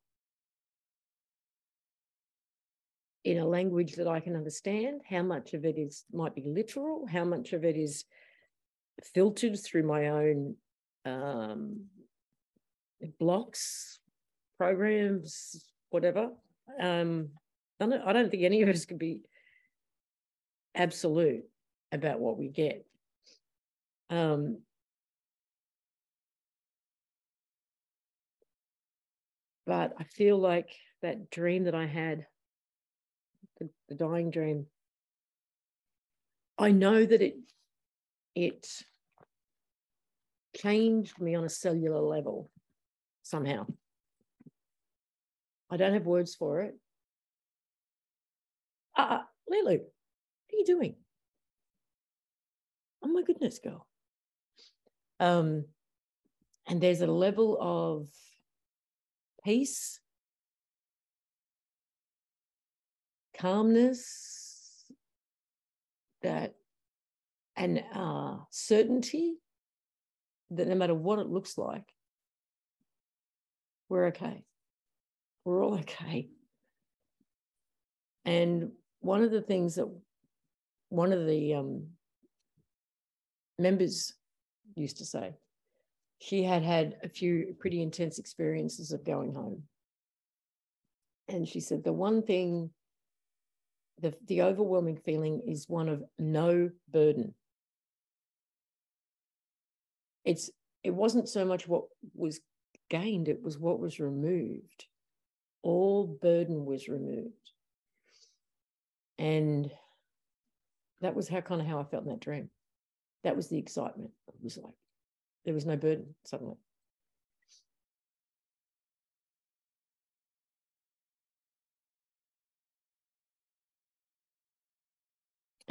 in a language that I can understand, how much of it is might be literal, how much of it is filtered through my own um, blocks, programs, whatever. Um, I don't, I don't think any of us can be absolute about what we get. Um, but I feel like that dream that I had, the, the dying dream, I know that it it changed me on a cellular level somehow. I don't have words for it. Uh, Lulu, what are you doing? Oh my goodness, girl. Um, and there's a level of peace, calmness, that and uh, certainty that no matter what it looks like, we're okay. We're all okay. And one of the things that one of the um, members used to say, she had had a few pretty intense experiences of going home. And she said, the one thing, the, the overwhelming feeling is one of no burden. It's it wasn't so much what was gained, it was what was removed. All burden was removed. And that was how kind of how I felt in that dream. That was the excitement. It was like there was no burden suddenly.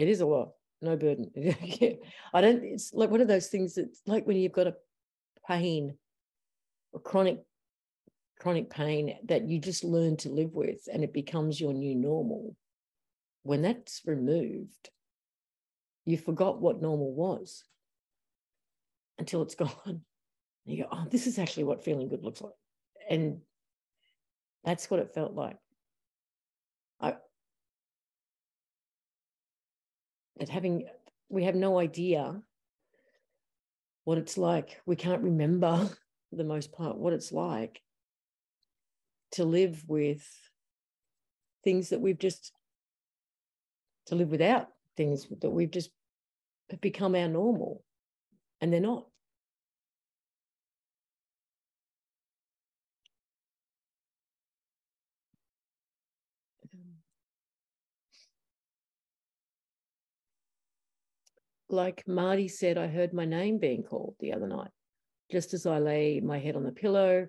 It is a lot, no burden. I don't, it's like one of those things that's like when you've got a pain, a chronic, chronic pain that you just learn to live with and it becomes your new normal. When that's removed, you forgot what normal was until it's gone. And you go, oh, this is actually what feeling good looks like. And that's what it felt like. I having we have no idea what it's like. We can't remember for the most part what it's like to live with things that we've just to live without things that we've just become our normal and they're not like Marty said, I heard my name being called the other night. Just as I lay my head on the pillow,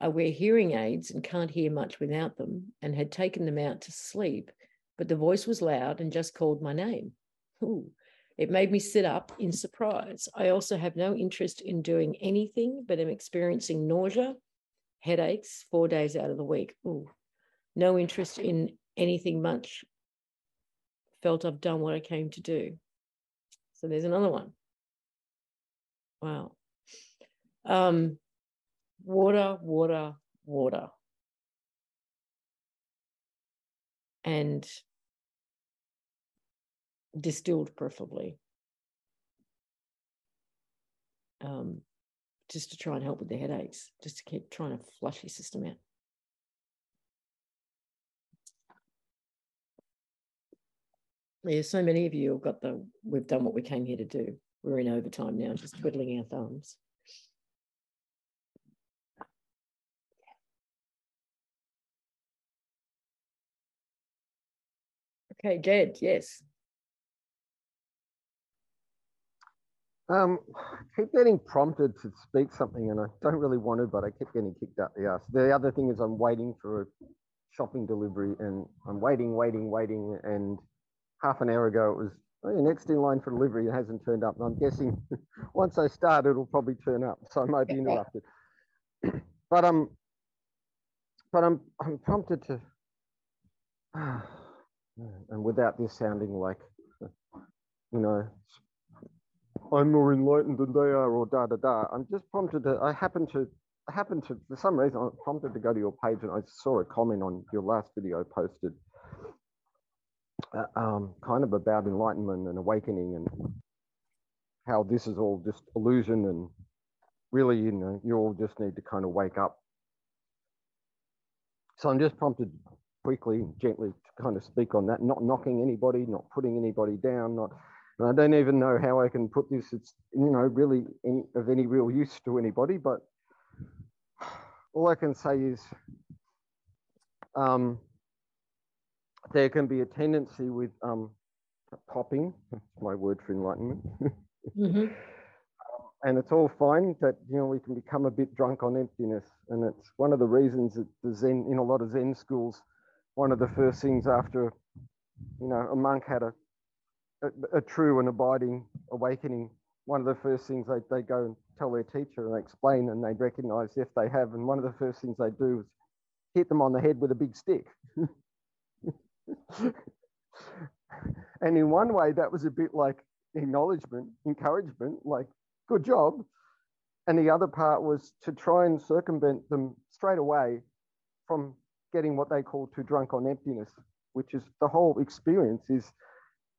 I wear hearing aids and can't hear much without them, and had taken them out to sleep, but the voice was loud and just called my name. Ooh. It made me sit up in surprise. I also have no interest in doing anything, but am experiencing nausea, headaches four days out of the week. Ooh. No interest in anything much. Felt I've done what I came to do. So there's another one. Wow. Um, water, water, water. And distilled, preferably. Um, just to try and help with the headaches, just to keep trying to flush your system out. Yeah, so many of you have got the, we've done what we came here to do. We're in overtime now, just twiddling our thumbs. Okay, Jed, yes. Um, I keep getting prompted to speak something and I don't really want to, but I keep getting kicked out the ass. The other thing is I'm waiting for a shopping delivery and I'm waiting, waiting, waiting. And half an hour ago, it was oh, next in line for delivery. It hasn't turned up. And I'm guessing once I start, it'll probably turn up. So I might be interrupted. but um, but I'm I'm prompted to, and without this sounding like, you know, I'm more enlightened than they are, or da da da. I'm just prompted to. I happen to. I happen to, for some reason, I'm prompted to go to your page and I saw a comment on your last video posted uh, um, kind of about enlightenment and awakening and how this is all just illusion and really, you know, you all just need to kind of wake up. So I'm just prompted quickly, gently to kind of speak on that, not knocking anybody, not putting anybody down, not, and I don't even know how I can put this. It's, you know, really any, of any real use to anybody, but all I can say is um, there can be a tendency with um, popping, that's my word for enlightenment. Mm-hmm. and it's all fine that you know we can become a bit drunk on emptiness and it's one of the reasons that the zen in a lot of zen schools one of the first things after you know a monk had a a, a true and abiding awakening one of the first things they, they go and tell their teacher and they explain and they recognize if they have and one of the first things they do is hit them on the head with a big stick and in one way that was a bit like acknowledgement, encouragement, like good job. And the other part was to try and circumvent them straight away from getting what they call too drunk on emptiness, which is the whole experience is,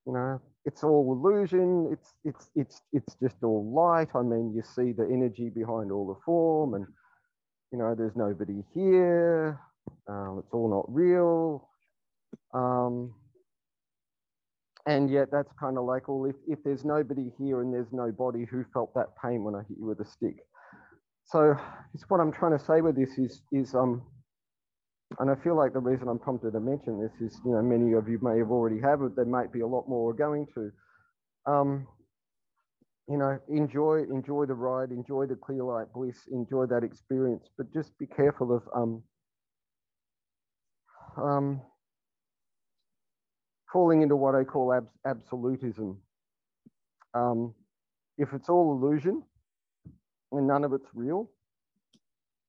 you know, it's all illusion. It's it's it's it's just all light. I mean, you see the energy behind all the form, and you know, there's nobody here. Um, it's all not real. Um, and yet that's kind of like, well, if, if there's nobody here and there's nobody who felt that pain when I hit you with a stick. So it's what I'm trying to say with this is, is um, and I feel like the reason I'm prompted to mention this is, you know, many of you may have already have it. There might be a lot more going to. Um, you know, enjoy enjoy the ride, enjoy the clear light bliss, enjoy that experience, but just be careful of um, um, falling into what I call ab absolutism. Um, if it's all illusion and none of it's real,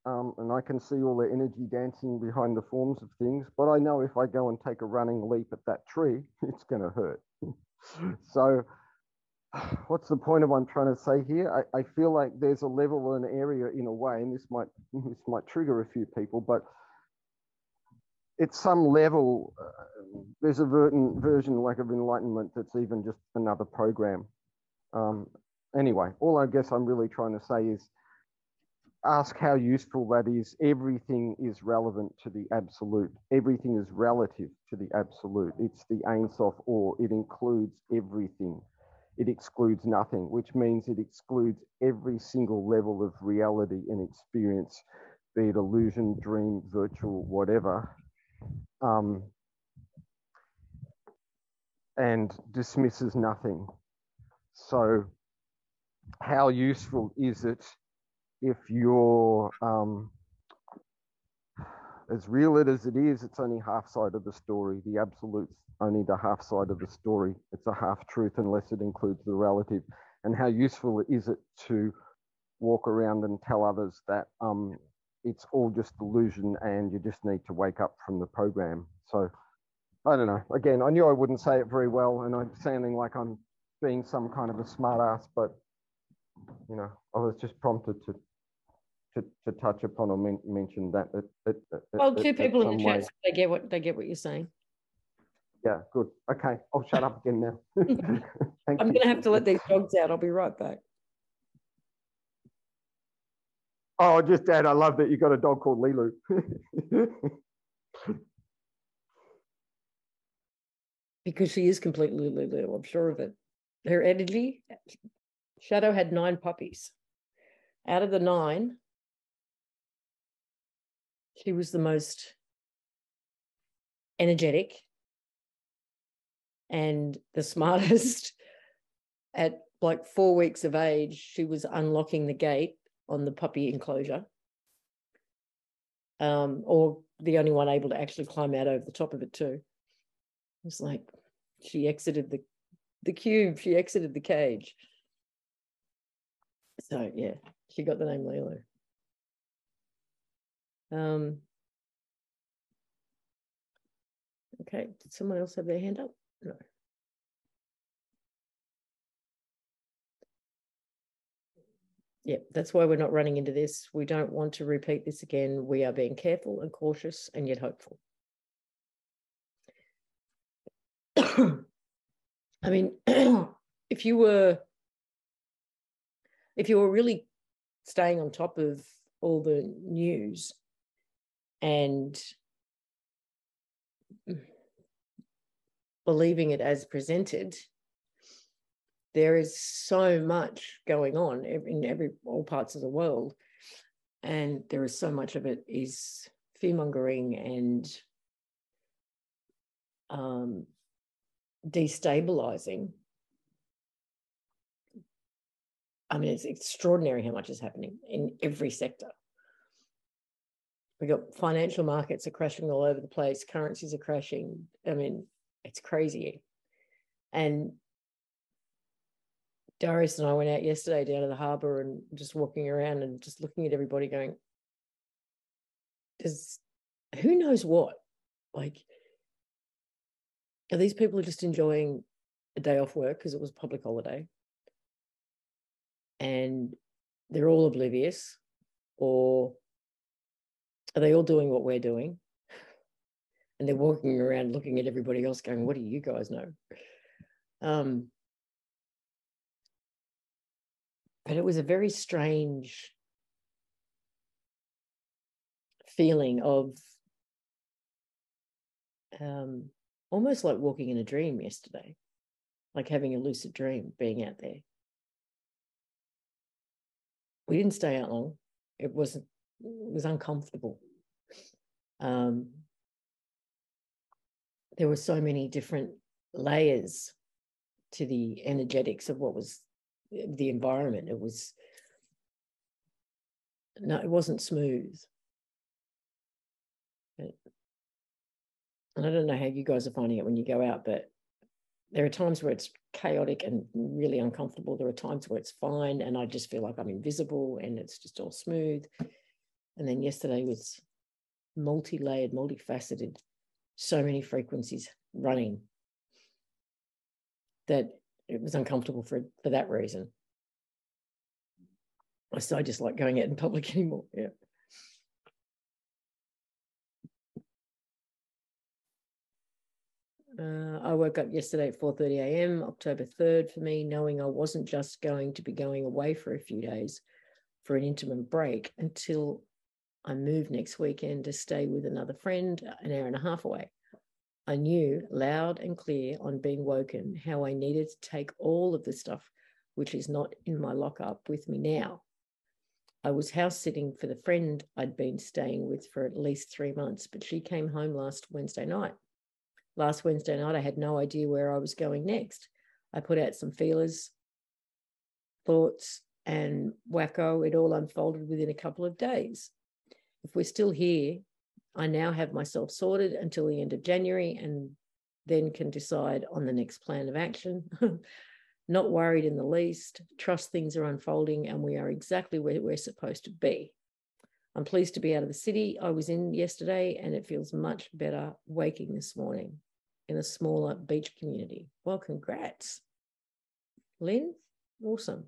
um, and I can see all the energy dancing behind the forms of things, but I know if I go and take a running leap at that tree, it's going to hurt. so, what's the point of what I'm trying to say here? I, I feel like there's a level or an area in a way, and this might this might trigger a few people, but at some level, uh, there's a version, version like of enlightenment that's even just another program. Um, anyway, all I guess I'm really trying to say is ask how useful that is. Everything is relevant to the absolute. Everything is relative to the absolute. It's the Ein Sof or it includes everything. It excludes nothing, which means it excludes every single level of reality and experience, be it illusion, dream, virtual, whatever um, and dismisses nothing. So, how useful is it if you're um, as real it as it is? It's only half side of the story. The absolute's only the half side of the story. It's a half truth unless it includes the relative. And how useful is it to walk around and tell others that um, it's all just illusion and you just need to wake up from the program. So I don't know. Again, I knew I wouldn't say it very well and I'm sounding like I'm being some kind of a smart ass, but you know, I was just prompted to to, to touch upon or men, mention that. It, it, it, well, two people in the chat, so they get what they get what you're saying. Yeah, good. Okay, I'll shut up again now. I'm going to have to let these dogs out. I'll be right back. Oh, just Dad, I love that you got a dog called Lilu. because she is completely Lulu, I'm sure of it. Her energy, Shadow had nine puppies. Out of the nine, she was the most energetic and the smartest. At like four weeks of age, she was unlocking the gate on the puppy enclosure, um, or the only one able to actually climb out over the top of it too. It's like she exited the the cube, she exited the cage. So yeah, she got the name Lilo. Um, okay, did someone else have their hand up? No. Yeah, that's why we're not running into this. We don't want to repeat this again. We are being careful and cautious and yet hopeful. I mean, if you were if you were really staying on top of all the news and believing it as presented, there is so much going on in every all parts of the world, and there is so much of it is fear mongering and um, destabilizing. I mean, it's extraordinary how much is happening in every sector. We got financial markets are crashing all over the place, currencies are crashing. I mean, it's crazy. And Darius and I went out yesterday down to the harbour and just walking around and just looking at everybody going, does who knows what? Like, are these people just enjoying a day off work because it was a public holiday? And they're all oblivious, or are they all doing what we're doing? And they're walking around looking at everybody else going, What do you guys know? Um, but it was a very strange feeling of um, almost like walking in a dream yesterday, like having a lucid dream, being out there. We didn't stay out long. It wasn't. It was uncomfortable. Um, there were so many different layers to the energetics of what was the environment. It was no, it wasn't smooth. And I don't know how you guys are finding it when you go out, but there are times where it's chaotic and really uncomfortable. There are times where it's fine and I just feel like I'm invisible and it's just all smooth. And then yesterday was multi layered, multifaceted, so many frequencies running that it was uncomfortable for, for that reason. So I just like going out in public anymore. Yeah. Uh, I woke up yesterday at 4:30 a.m. October 3rd for me, knowing I wasn't just going to be going away for a few days for an intimate break until I moved next weekend to stay with another friend an hour and a half away. I knew loud and clear on being woken how I needed to take all of the stuff which is not in my lockup with me now. I was house sitting for the friend I'd been staying with for at least three months, but she came home last Wednesday night. Last Wednesday night, I had no idea where I was going next. I put out some feelers, thoughts, and wacko, it all unfolded within a couple of days. If we're still here, I now have myself sorted until the end of January and then can decide on the next plan of action. Not worried in the least, trust things are unfolding and we are exactly where we're supposed to be. I'm pleased to be out of the city I was in yesterday and it feels much better waking this morning in a smaller beach community. Well, congrats. Lynn, awesome.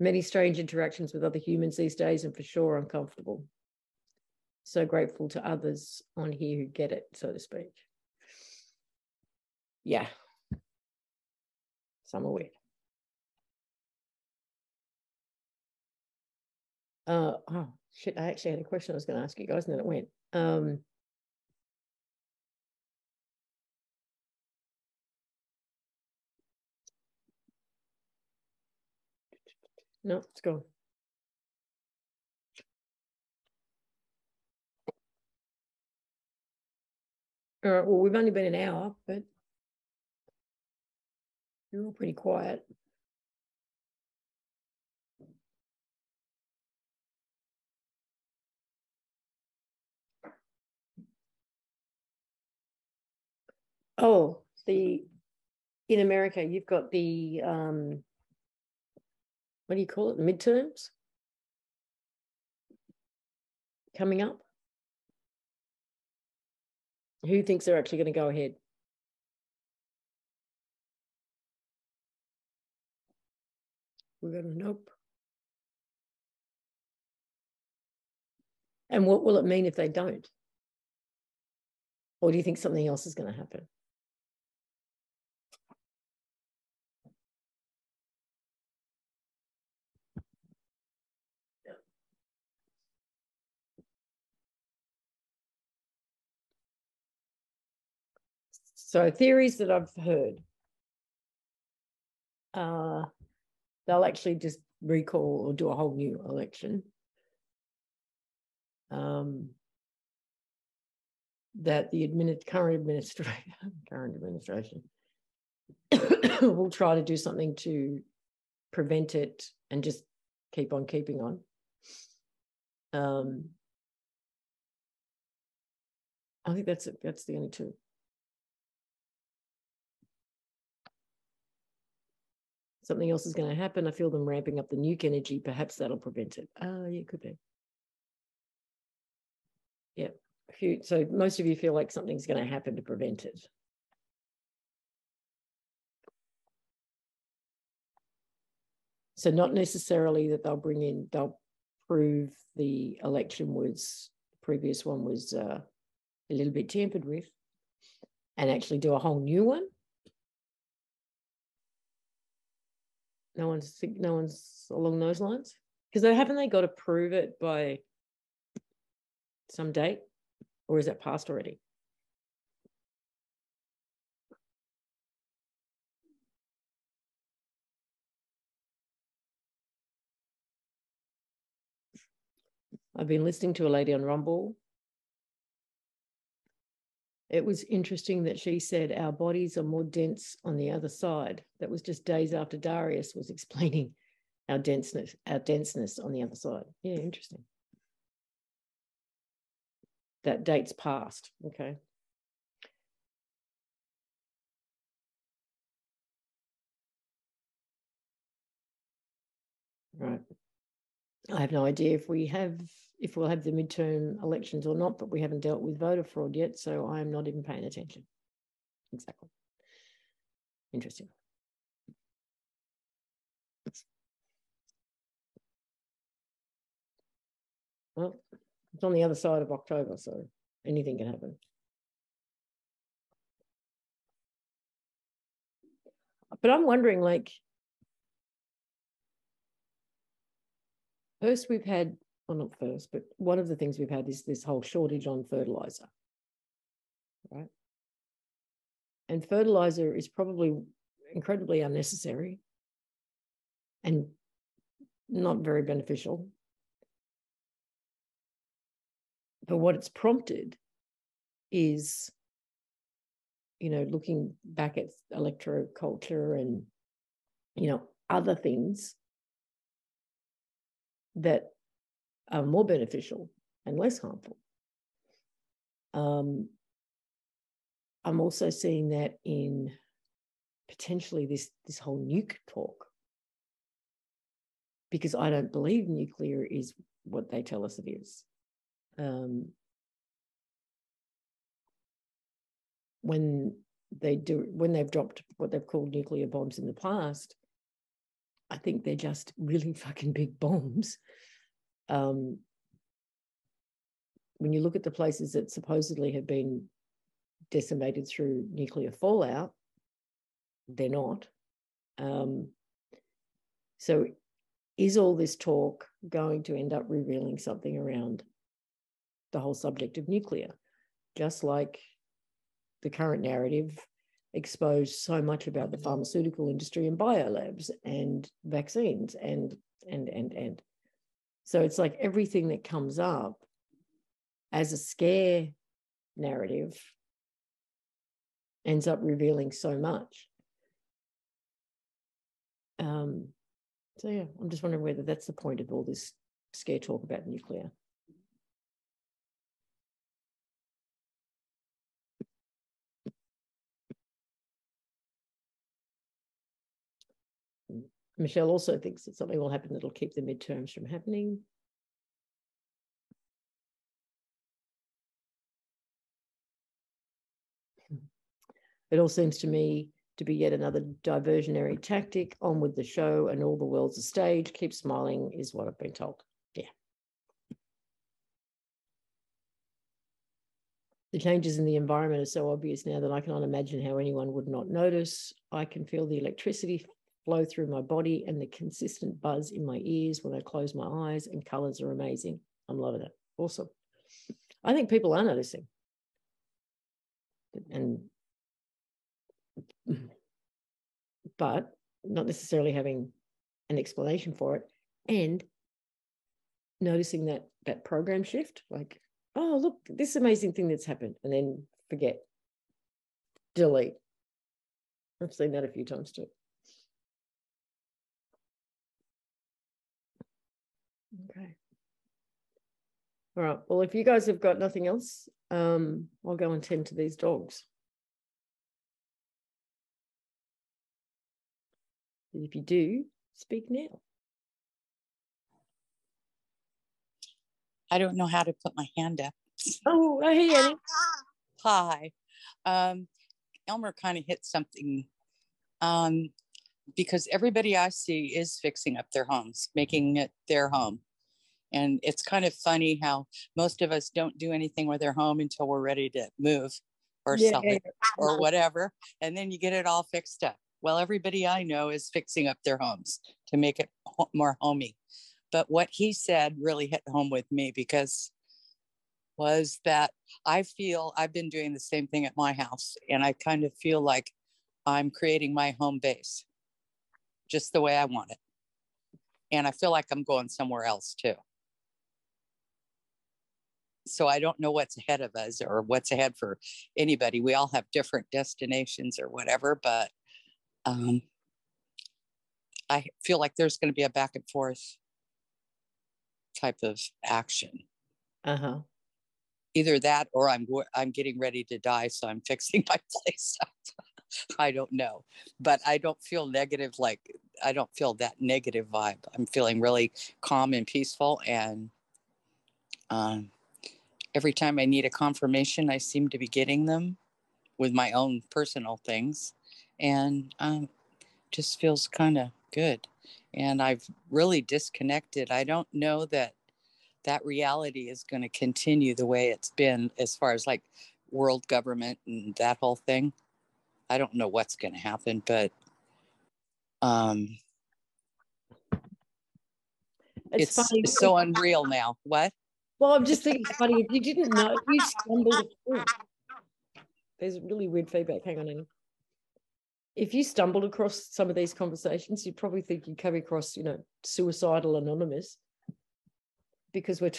Many strange interactions with other humans these days, and for sure uncomfortable. So grateful to others on here who get it, so to speak. Yeah. Some are weird. Uh, oh, shit. I actually had a question I was going to ask you guys, and then it went. Um, No, it's gone. All right, well, we've only been an hour, but you're all pretty quiet. Oh, the in America, you've got the um, what do you call it? Midterms coming up. Who thinks they're actually going to go ahead? We're going to nope. And what will it mean if they don't? Or do you think something else is going to happen? So theories that I've heard, uh, they'll actually just recall or do a whole new election. Um, that the admin, current administration, current administration will try to do something to prevent it and just keep on keeping on. Um, I think that's it. That's the only two. Something else is going to happen. I feel them ramping up the nuke energy. Perhaps that'll prevent it. Oh, yeah, could be. Yeah. So most of you feel like something's going to happen to prevent it. So not necessarily that they'll bring in, they'll prove the election was, the previous one was uh, a little bit tampered with and actually do a whole new one. No one's no one's along those lines because they haven't they got to prove it by some date or is that passed already? I've been listening to a lady on Rumble. It was interesting that she said our bodies are more dense on the other side. That was just days after Darius was explaining our denseness, our denseness on the other side. Yeah, interesting. That date's past. Okay. Right. I have no idea if we have if we'll have the midterm elections or not, but we haven't dealt with voter fraud yet, so I'm not even paying attention. Exactly. Interesting. Well, it's on the other side of October, so anything can happen. But I'm wondering, like, first we've had well, not first, but one of the things we've had is this whole shortage on fertilizer, right? And fertilizer is probably incredibly unnecessary and not very beneficial. But what it's prompted is, you know, looking back at electroculture and, you know, other things that are more beneficial and less harmful. Um, I'm also seeing that in potentially this this whole nuke talk because I don't believe nuclear is what they tell us it is. Um, when they do when they've dropped what they've called nuclear bombs in the past, I think they're just really fucking big bombs um, when you look at the places that supposedly have been decimated through nuclear fallout, they're not. Um, so, is all this talk going to end up revealing something around the whole subject of nuclear? Just like the current narrative exposed so much about the pharmaceutical industry and biolabs and vaccines and and and and so it's like everything that comes up as a scare narrative ends up revealing so much. Um, so yeah, I'm just wondering whether that's the point of all this scare talk about nuclear. Michelle also thinks that something will happen that'll keep the midterms from happening. Hmm. It all seems to me to be yet another diversionary tactic. On with the show, and all the world's a stage. Keep smiling, is what I've been told. Yeah. The changes in the environment are so obvious now that I cannot imagine how anyone would not notice. I can feel the electricity flow through my body and the consistent buzz in my ears when I close my eyes, and colors are amazing. I'm loving it. Awesome. I think people are noticing. And but not necessarily having an explanation for it and noticing that that program shift like oh look this amazing thing that's happened and then forget delete i've seen that a few times too okay all right well if you guys have got nothing else um i'll go and tend to these dogs if you do speak now I don't know how to put my hand up. Oh, I hear you. Hi. Um, Elmer kind of hit something um, because everybody I see is fixing up their homes, making it their home. And it's kind of funny how most of us don't do anything with their home until we're ready to move or Yeah, sell it or whatever. And then you get it all fixed up. Well, everybody I know is fixing up their homes to make it more homey. But what he said really hit home with me because was that I feel I've been doing the same thing at my house and I kind of feel like I'm creating my home base just the way I want it. And I feel like I'm going somewhere else too. So I don't know what's ahead of us or what's ahead for anybody. We all have different destinations or whatever, but um, I feel like there's going to be a back and forth type of action Uh-huh. either that or I'm I'm getting ready to die, so I'm fixing my place up. I don't know, but I don't feel negative. Like I don't feel that negative vibe. I'm feeling really calm and peaceful, and um, every time I need a confirmation, I seem to be getting them with my own personal things, and um, just feels kind of good. And I've really disconnected. I don't know that that reality is going to continue the way it's been as far as like world government and that whole thing. I don't know what's going to happen, but um, It's, it's, so unreal now. What? Well, I'm just thinking funny. If you didn't know, if you stumbled across, there's really weird feedback. Hang on. If you stumbled across some of these conversations, you'd probably think you'd come across, you know, suicidal anonymous because we're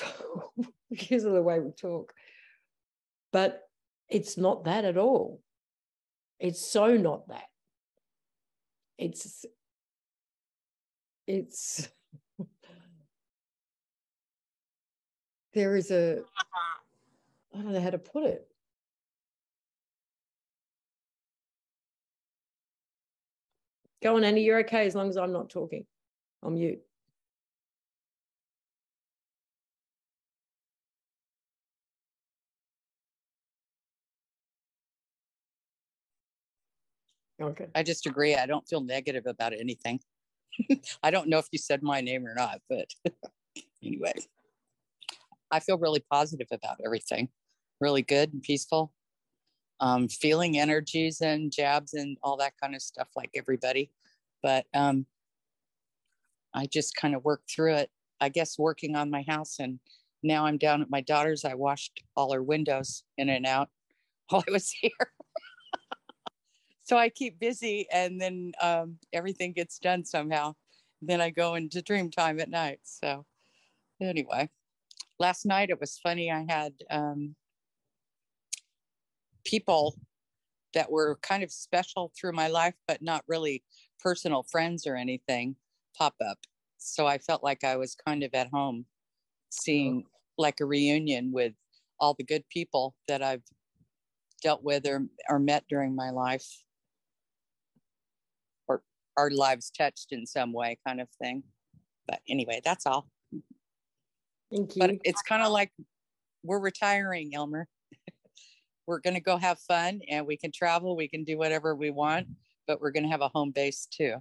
because of the way we talk. But it's not that at all. It's so not that. It's it's there is a uh-huh. I don't know how to put it. Go on, Andy. You're okay as long as I'm not talking. I'm mute. Okay. I just agree. I don't feel negative about anything. I don't know if you said my name or not, but anyway, I feel really positive about everything. Really good and peaceful. Um, feeling energies and jabs and all that kind of stuff like everybody. But um, I just kind of worked through it. I guess working on my house and now I'm down at my daughter's. I washed all her windows in and out while I was here. so I keep busy and then um, everything gets done somehow. Then I go into dream time at night. So anyway, last night it was funny. I had um, people that were kind of special through my life, but not really personal friends or anything pop up. So I felt like I was kind of at home seeing like a reunion with all the good people that I've dealt with or, or met during my life or our lives touched in some way kind of thing but anyway that's all Thank you. but it's kind of like we're retiring elmer we're going to go have fun and we can travel we can do whatever we want but we're going to have a home base too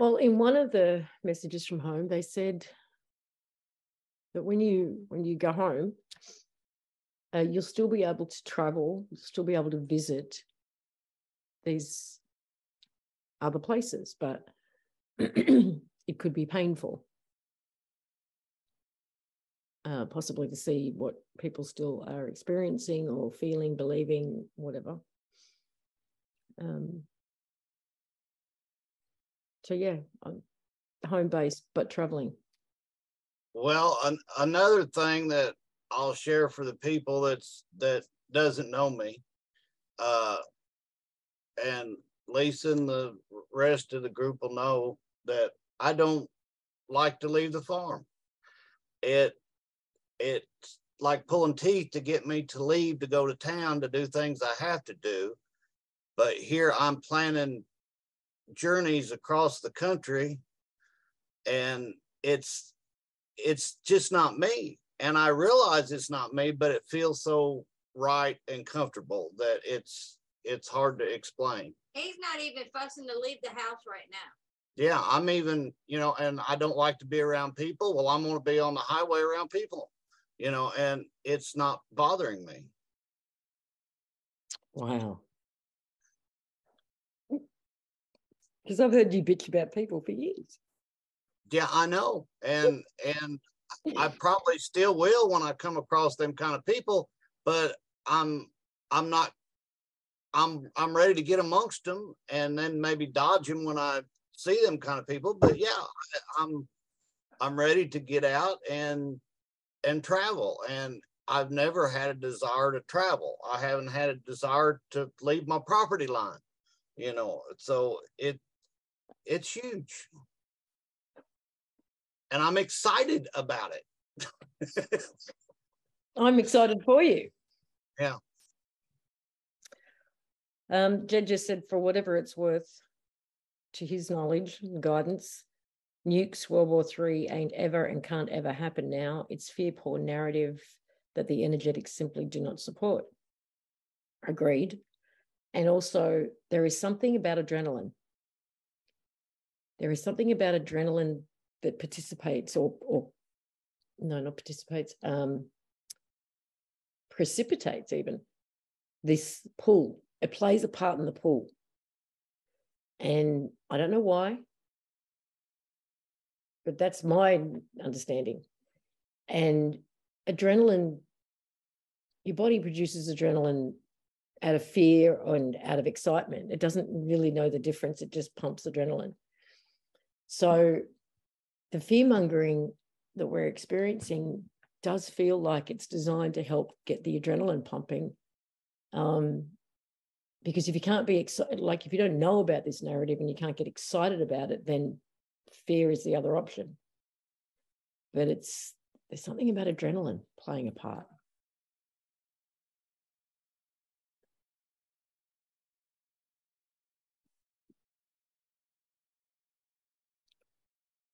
Well, in one of the messages from home, they said that when you when you go home, uh, you'll still be able to travel, you'll still be able to visit these other places, but it could be painful. Uh, possibly to see what people still are experiencing or feeling, believing, whatever. Um, so yeah, I'm home base but traveling. Well, an, another thing that I'll share for the people that's that doesn't know me, uh, and Lisa and the rest of the group will know that I don't like to leave the farm. It it's like pulling teeth to get me to leave to go to town to do things I have to do. But here I'm planning journeys across the country and it's it's just not me. And I realize it's not me, but it feels so right and comfortable that it's it's hard to explain. He's not even fussing to leave the house right now. Yeah, I'm even, you know, and I don't like to be around people. Well, I'm going to be on the highway around people, you know, and it's not bothering me. Wow. Because I've heard you bitch about people for years. Yeah, I know. And and I probably still will when I come across them kind of people, but I'm I'm not I'm I'm ready to get amongst them and then maybe dodge them when I see them kind of people. But yeah, I'm I'm ready to get out and and travel. And I've never had a desire to travel. I haven't had a desire to leave my property line. You know, so it it's huge. And I'm excited about it. I'm excited for you. Yeah. Um, Jed just said, for whatever it's worth, to his knowledge and guidance, nukes World War III ain't ever and can't ever happen now. It's fear poor narrative that the energetics simply do not support. Agreed. And also, there is something about adrenaline. There is something about adrenaline that participates, or, or no, not participates, um, precipitates even this pull it plays a part in the pool. And I don't know why, but that's my understanding. And adrenaline, your body produces adrenaline out of fear and out of excitement. It doesn't really know the difference, it just pumps adrenaline. So the fear mongering that we're experiencing does feel like it's designed to help get the adrenaline pumping. Um, because if you can't be excited like if you don't know about this narrative and you can't get excited about it then fear is the other option. But it's there's something about adrenaline playing a part.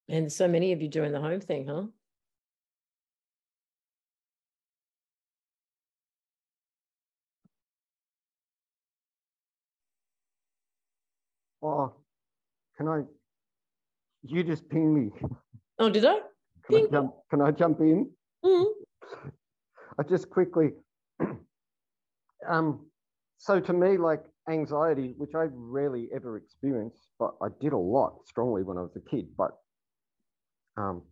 And so many of you doing the home thing huh Oh, can I? You just ping me. Oh, did I? Can I jump? Can I jump in? Mm. I just quickly. um, so to me, like anxiety, which I rarely ever experienced, but I did a lot strongly when I was a kid. But um,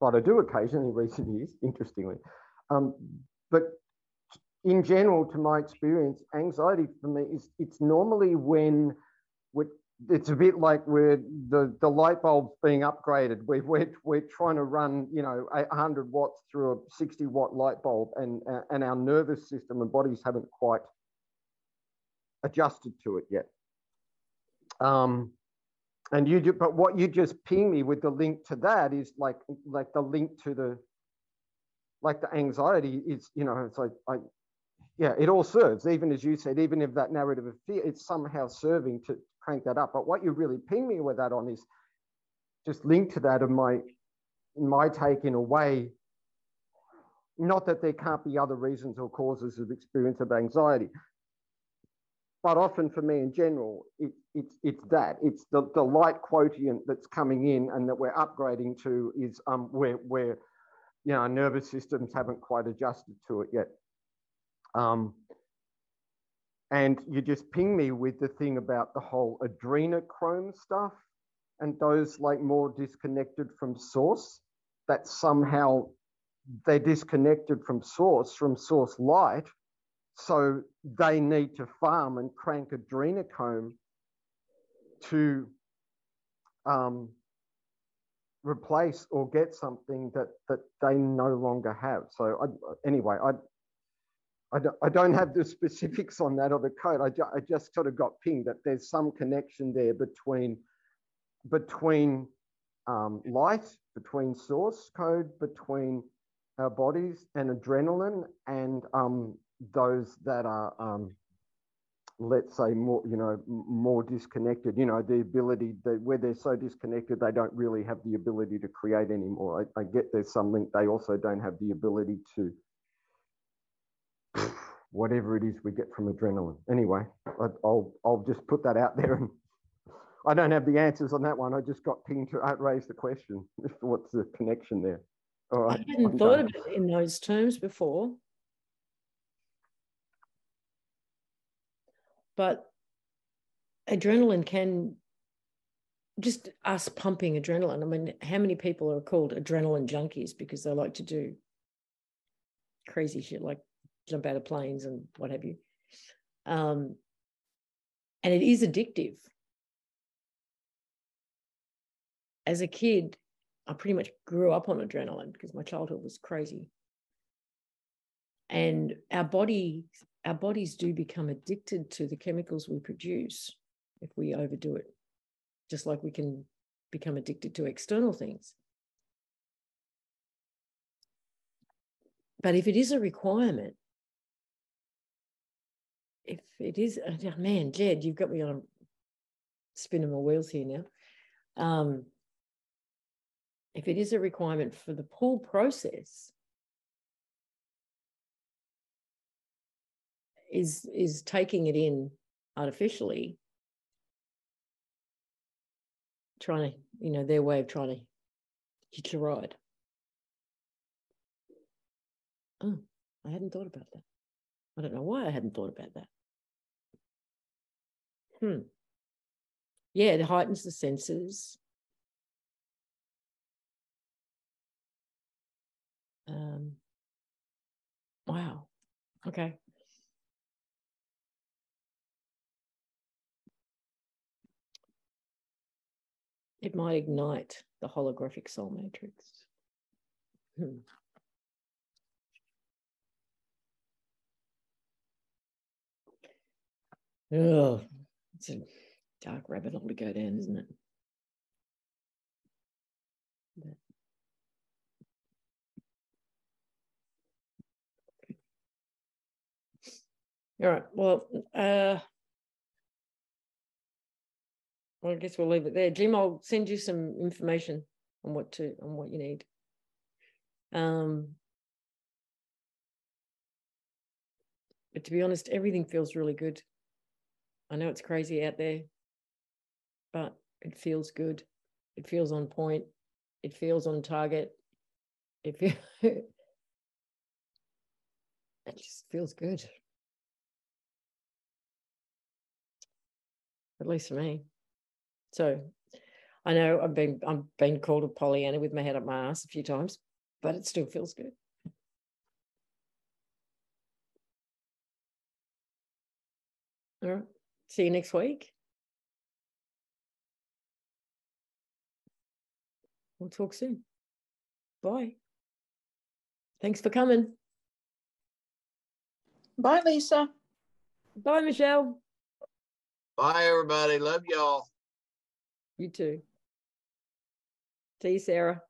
but I do occasionally in recent years, interestingly. Um, but in general, to my experience, anxiety for me is it's normally when it's a bit like we're the, the light bulb's being upgraded. We, we're, we're trying to run, you know, 100 watts through a 60 watt light bulb and, and our nervous system and bodies haven't quite adjusted to it yet. Um, and you, do, but what you just ping me with the link to that is like, like the link to the, like the anxiety is, you know, it's like, I, yeah, it all serves, even as you said, even if that narrative of fear, it's somehow serving to, crank that up. But what you really ping me with that on is just link to that of my my take in a way. Not that there can't be other reasons or causes of experience of anxiety, but often for me in general, it, it's it's that it's the, the light quotient that's coming in and that we're upgrading to is um where where you know our nervous systems haven't quite adjusted to it yet. Um, and you just ping me with the thing about the whole adrenochrome stuff and those like more disconnected from source that somehow they're disconnected from source from source light so they need to farm and crank adrenochrome to um, replace or get something that that they no longer have. So I, anyway, I, I don't, have the specifics on that or the code. I, ju I just sort of got pinged that there's some connection there between between um, light, between source code, between our bodies and adrenaline and um, those that are, um, let's say, more, you know, more disconnected, you know, the ability that where they're so disconnected, they don't really have the ability to create anymore. I, I get there's some link, they also don't have the ability to, whatever it is we get from adrenaline. Anyway, I, will I'll just put that out there. And I don't have the answers on that one. I just got pinged to raise the question. What's the connection there? All right. I hadn't I'm thought done. of it in those terms before. but adrenaline can just us pumping adrenaline. I mean, how many people are called adrenaline junkies because they like to do crazy shit like jump out of planes and what have you? Um, and it is addictive. As a kid, I pretty much grew up on adrenaline because my childhood was crazy. And our body our bodies do become addicted to the chemicals we produce if we overdo it, just like we can become addicted to external things. But if it is a requirement, if it is, oh man, Jed, you've got me on spinning my wheels here now. Um, if it is a requirement for the pull process, is is taking it in artificially trying to you know their way of trying to hitch a ride. Oh i hadn't thought about that. I don't know why i hadn't thought about that hmm. Yeah it heightens the senses. Um wow. Okay. It might ignite the holographic soul matrix. Hmm. Oh, it's a dark rabbit hole to go down, isn't it? But... All right. Well, uh, well, I guess we'll leave it there. Jim, I'll send you some information on what to on what you need. Um, but to be honest, everything feels really good. I know it's crazy out there, but it feels good. It feels on point. It feels on target. It feels it just feels good. At least for me. So I know I've been I've been called a Pollyanna with my head up my ass a few times, but it still feels good. All right. See you next week. We'll talk soon. Bye. Thanks for coming. Bye, Lisa. Bye, Michelle. Bye, everybody. Love y'all. You too. See you, Sarah.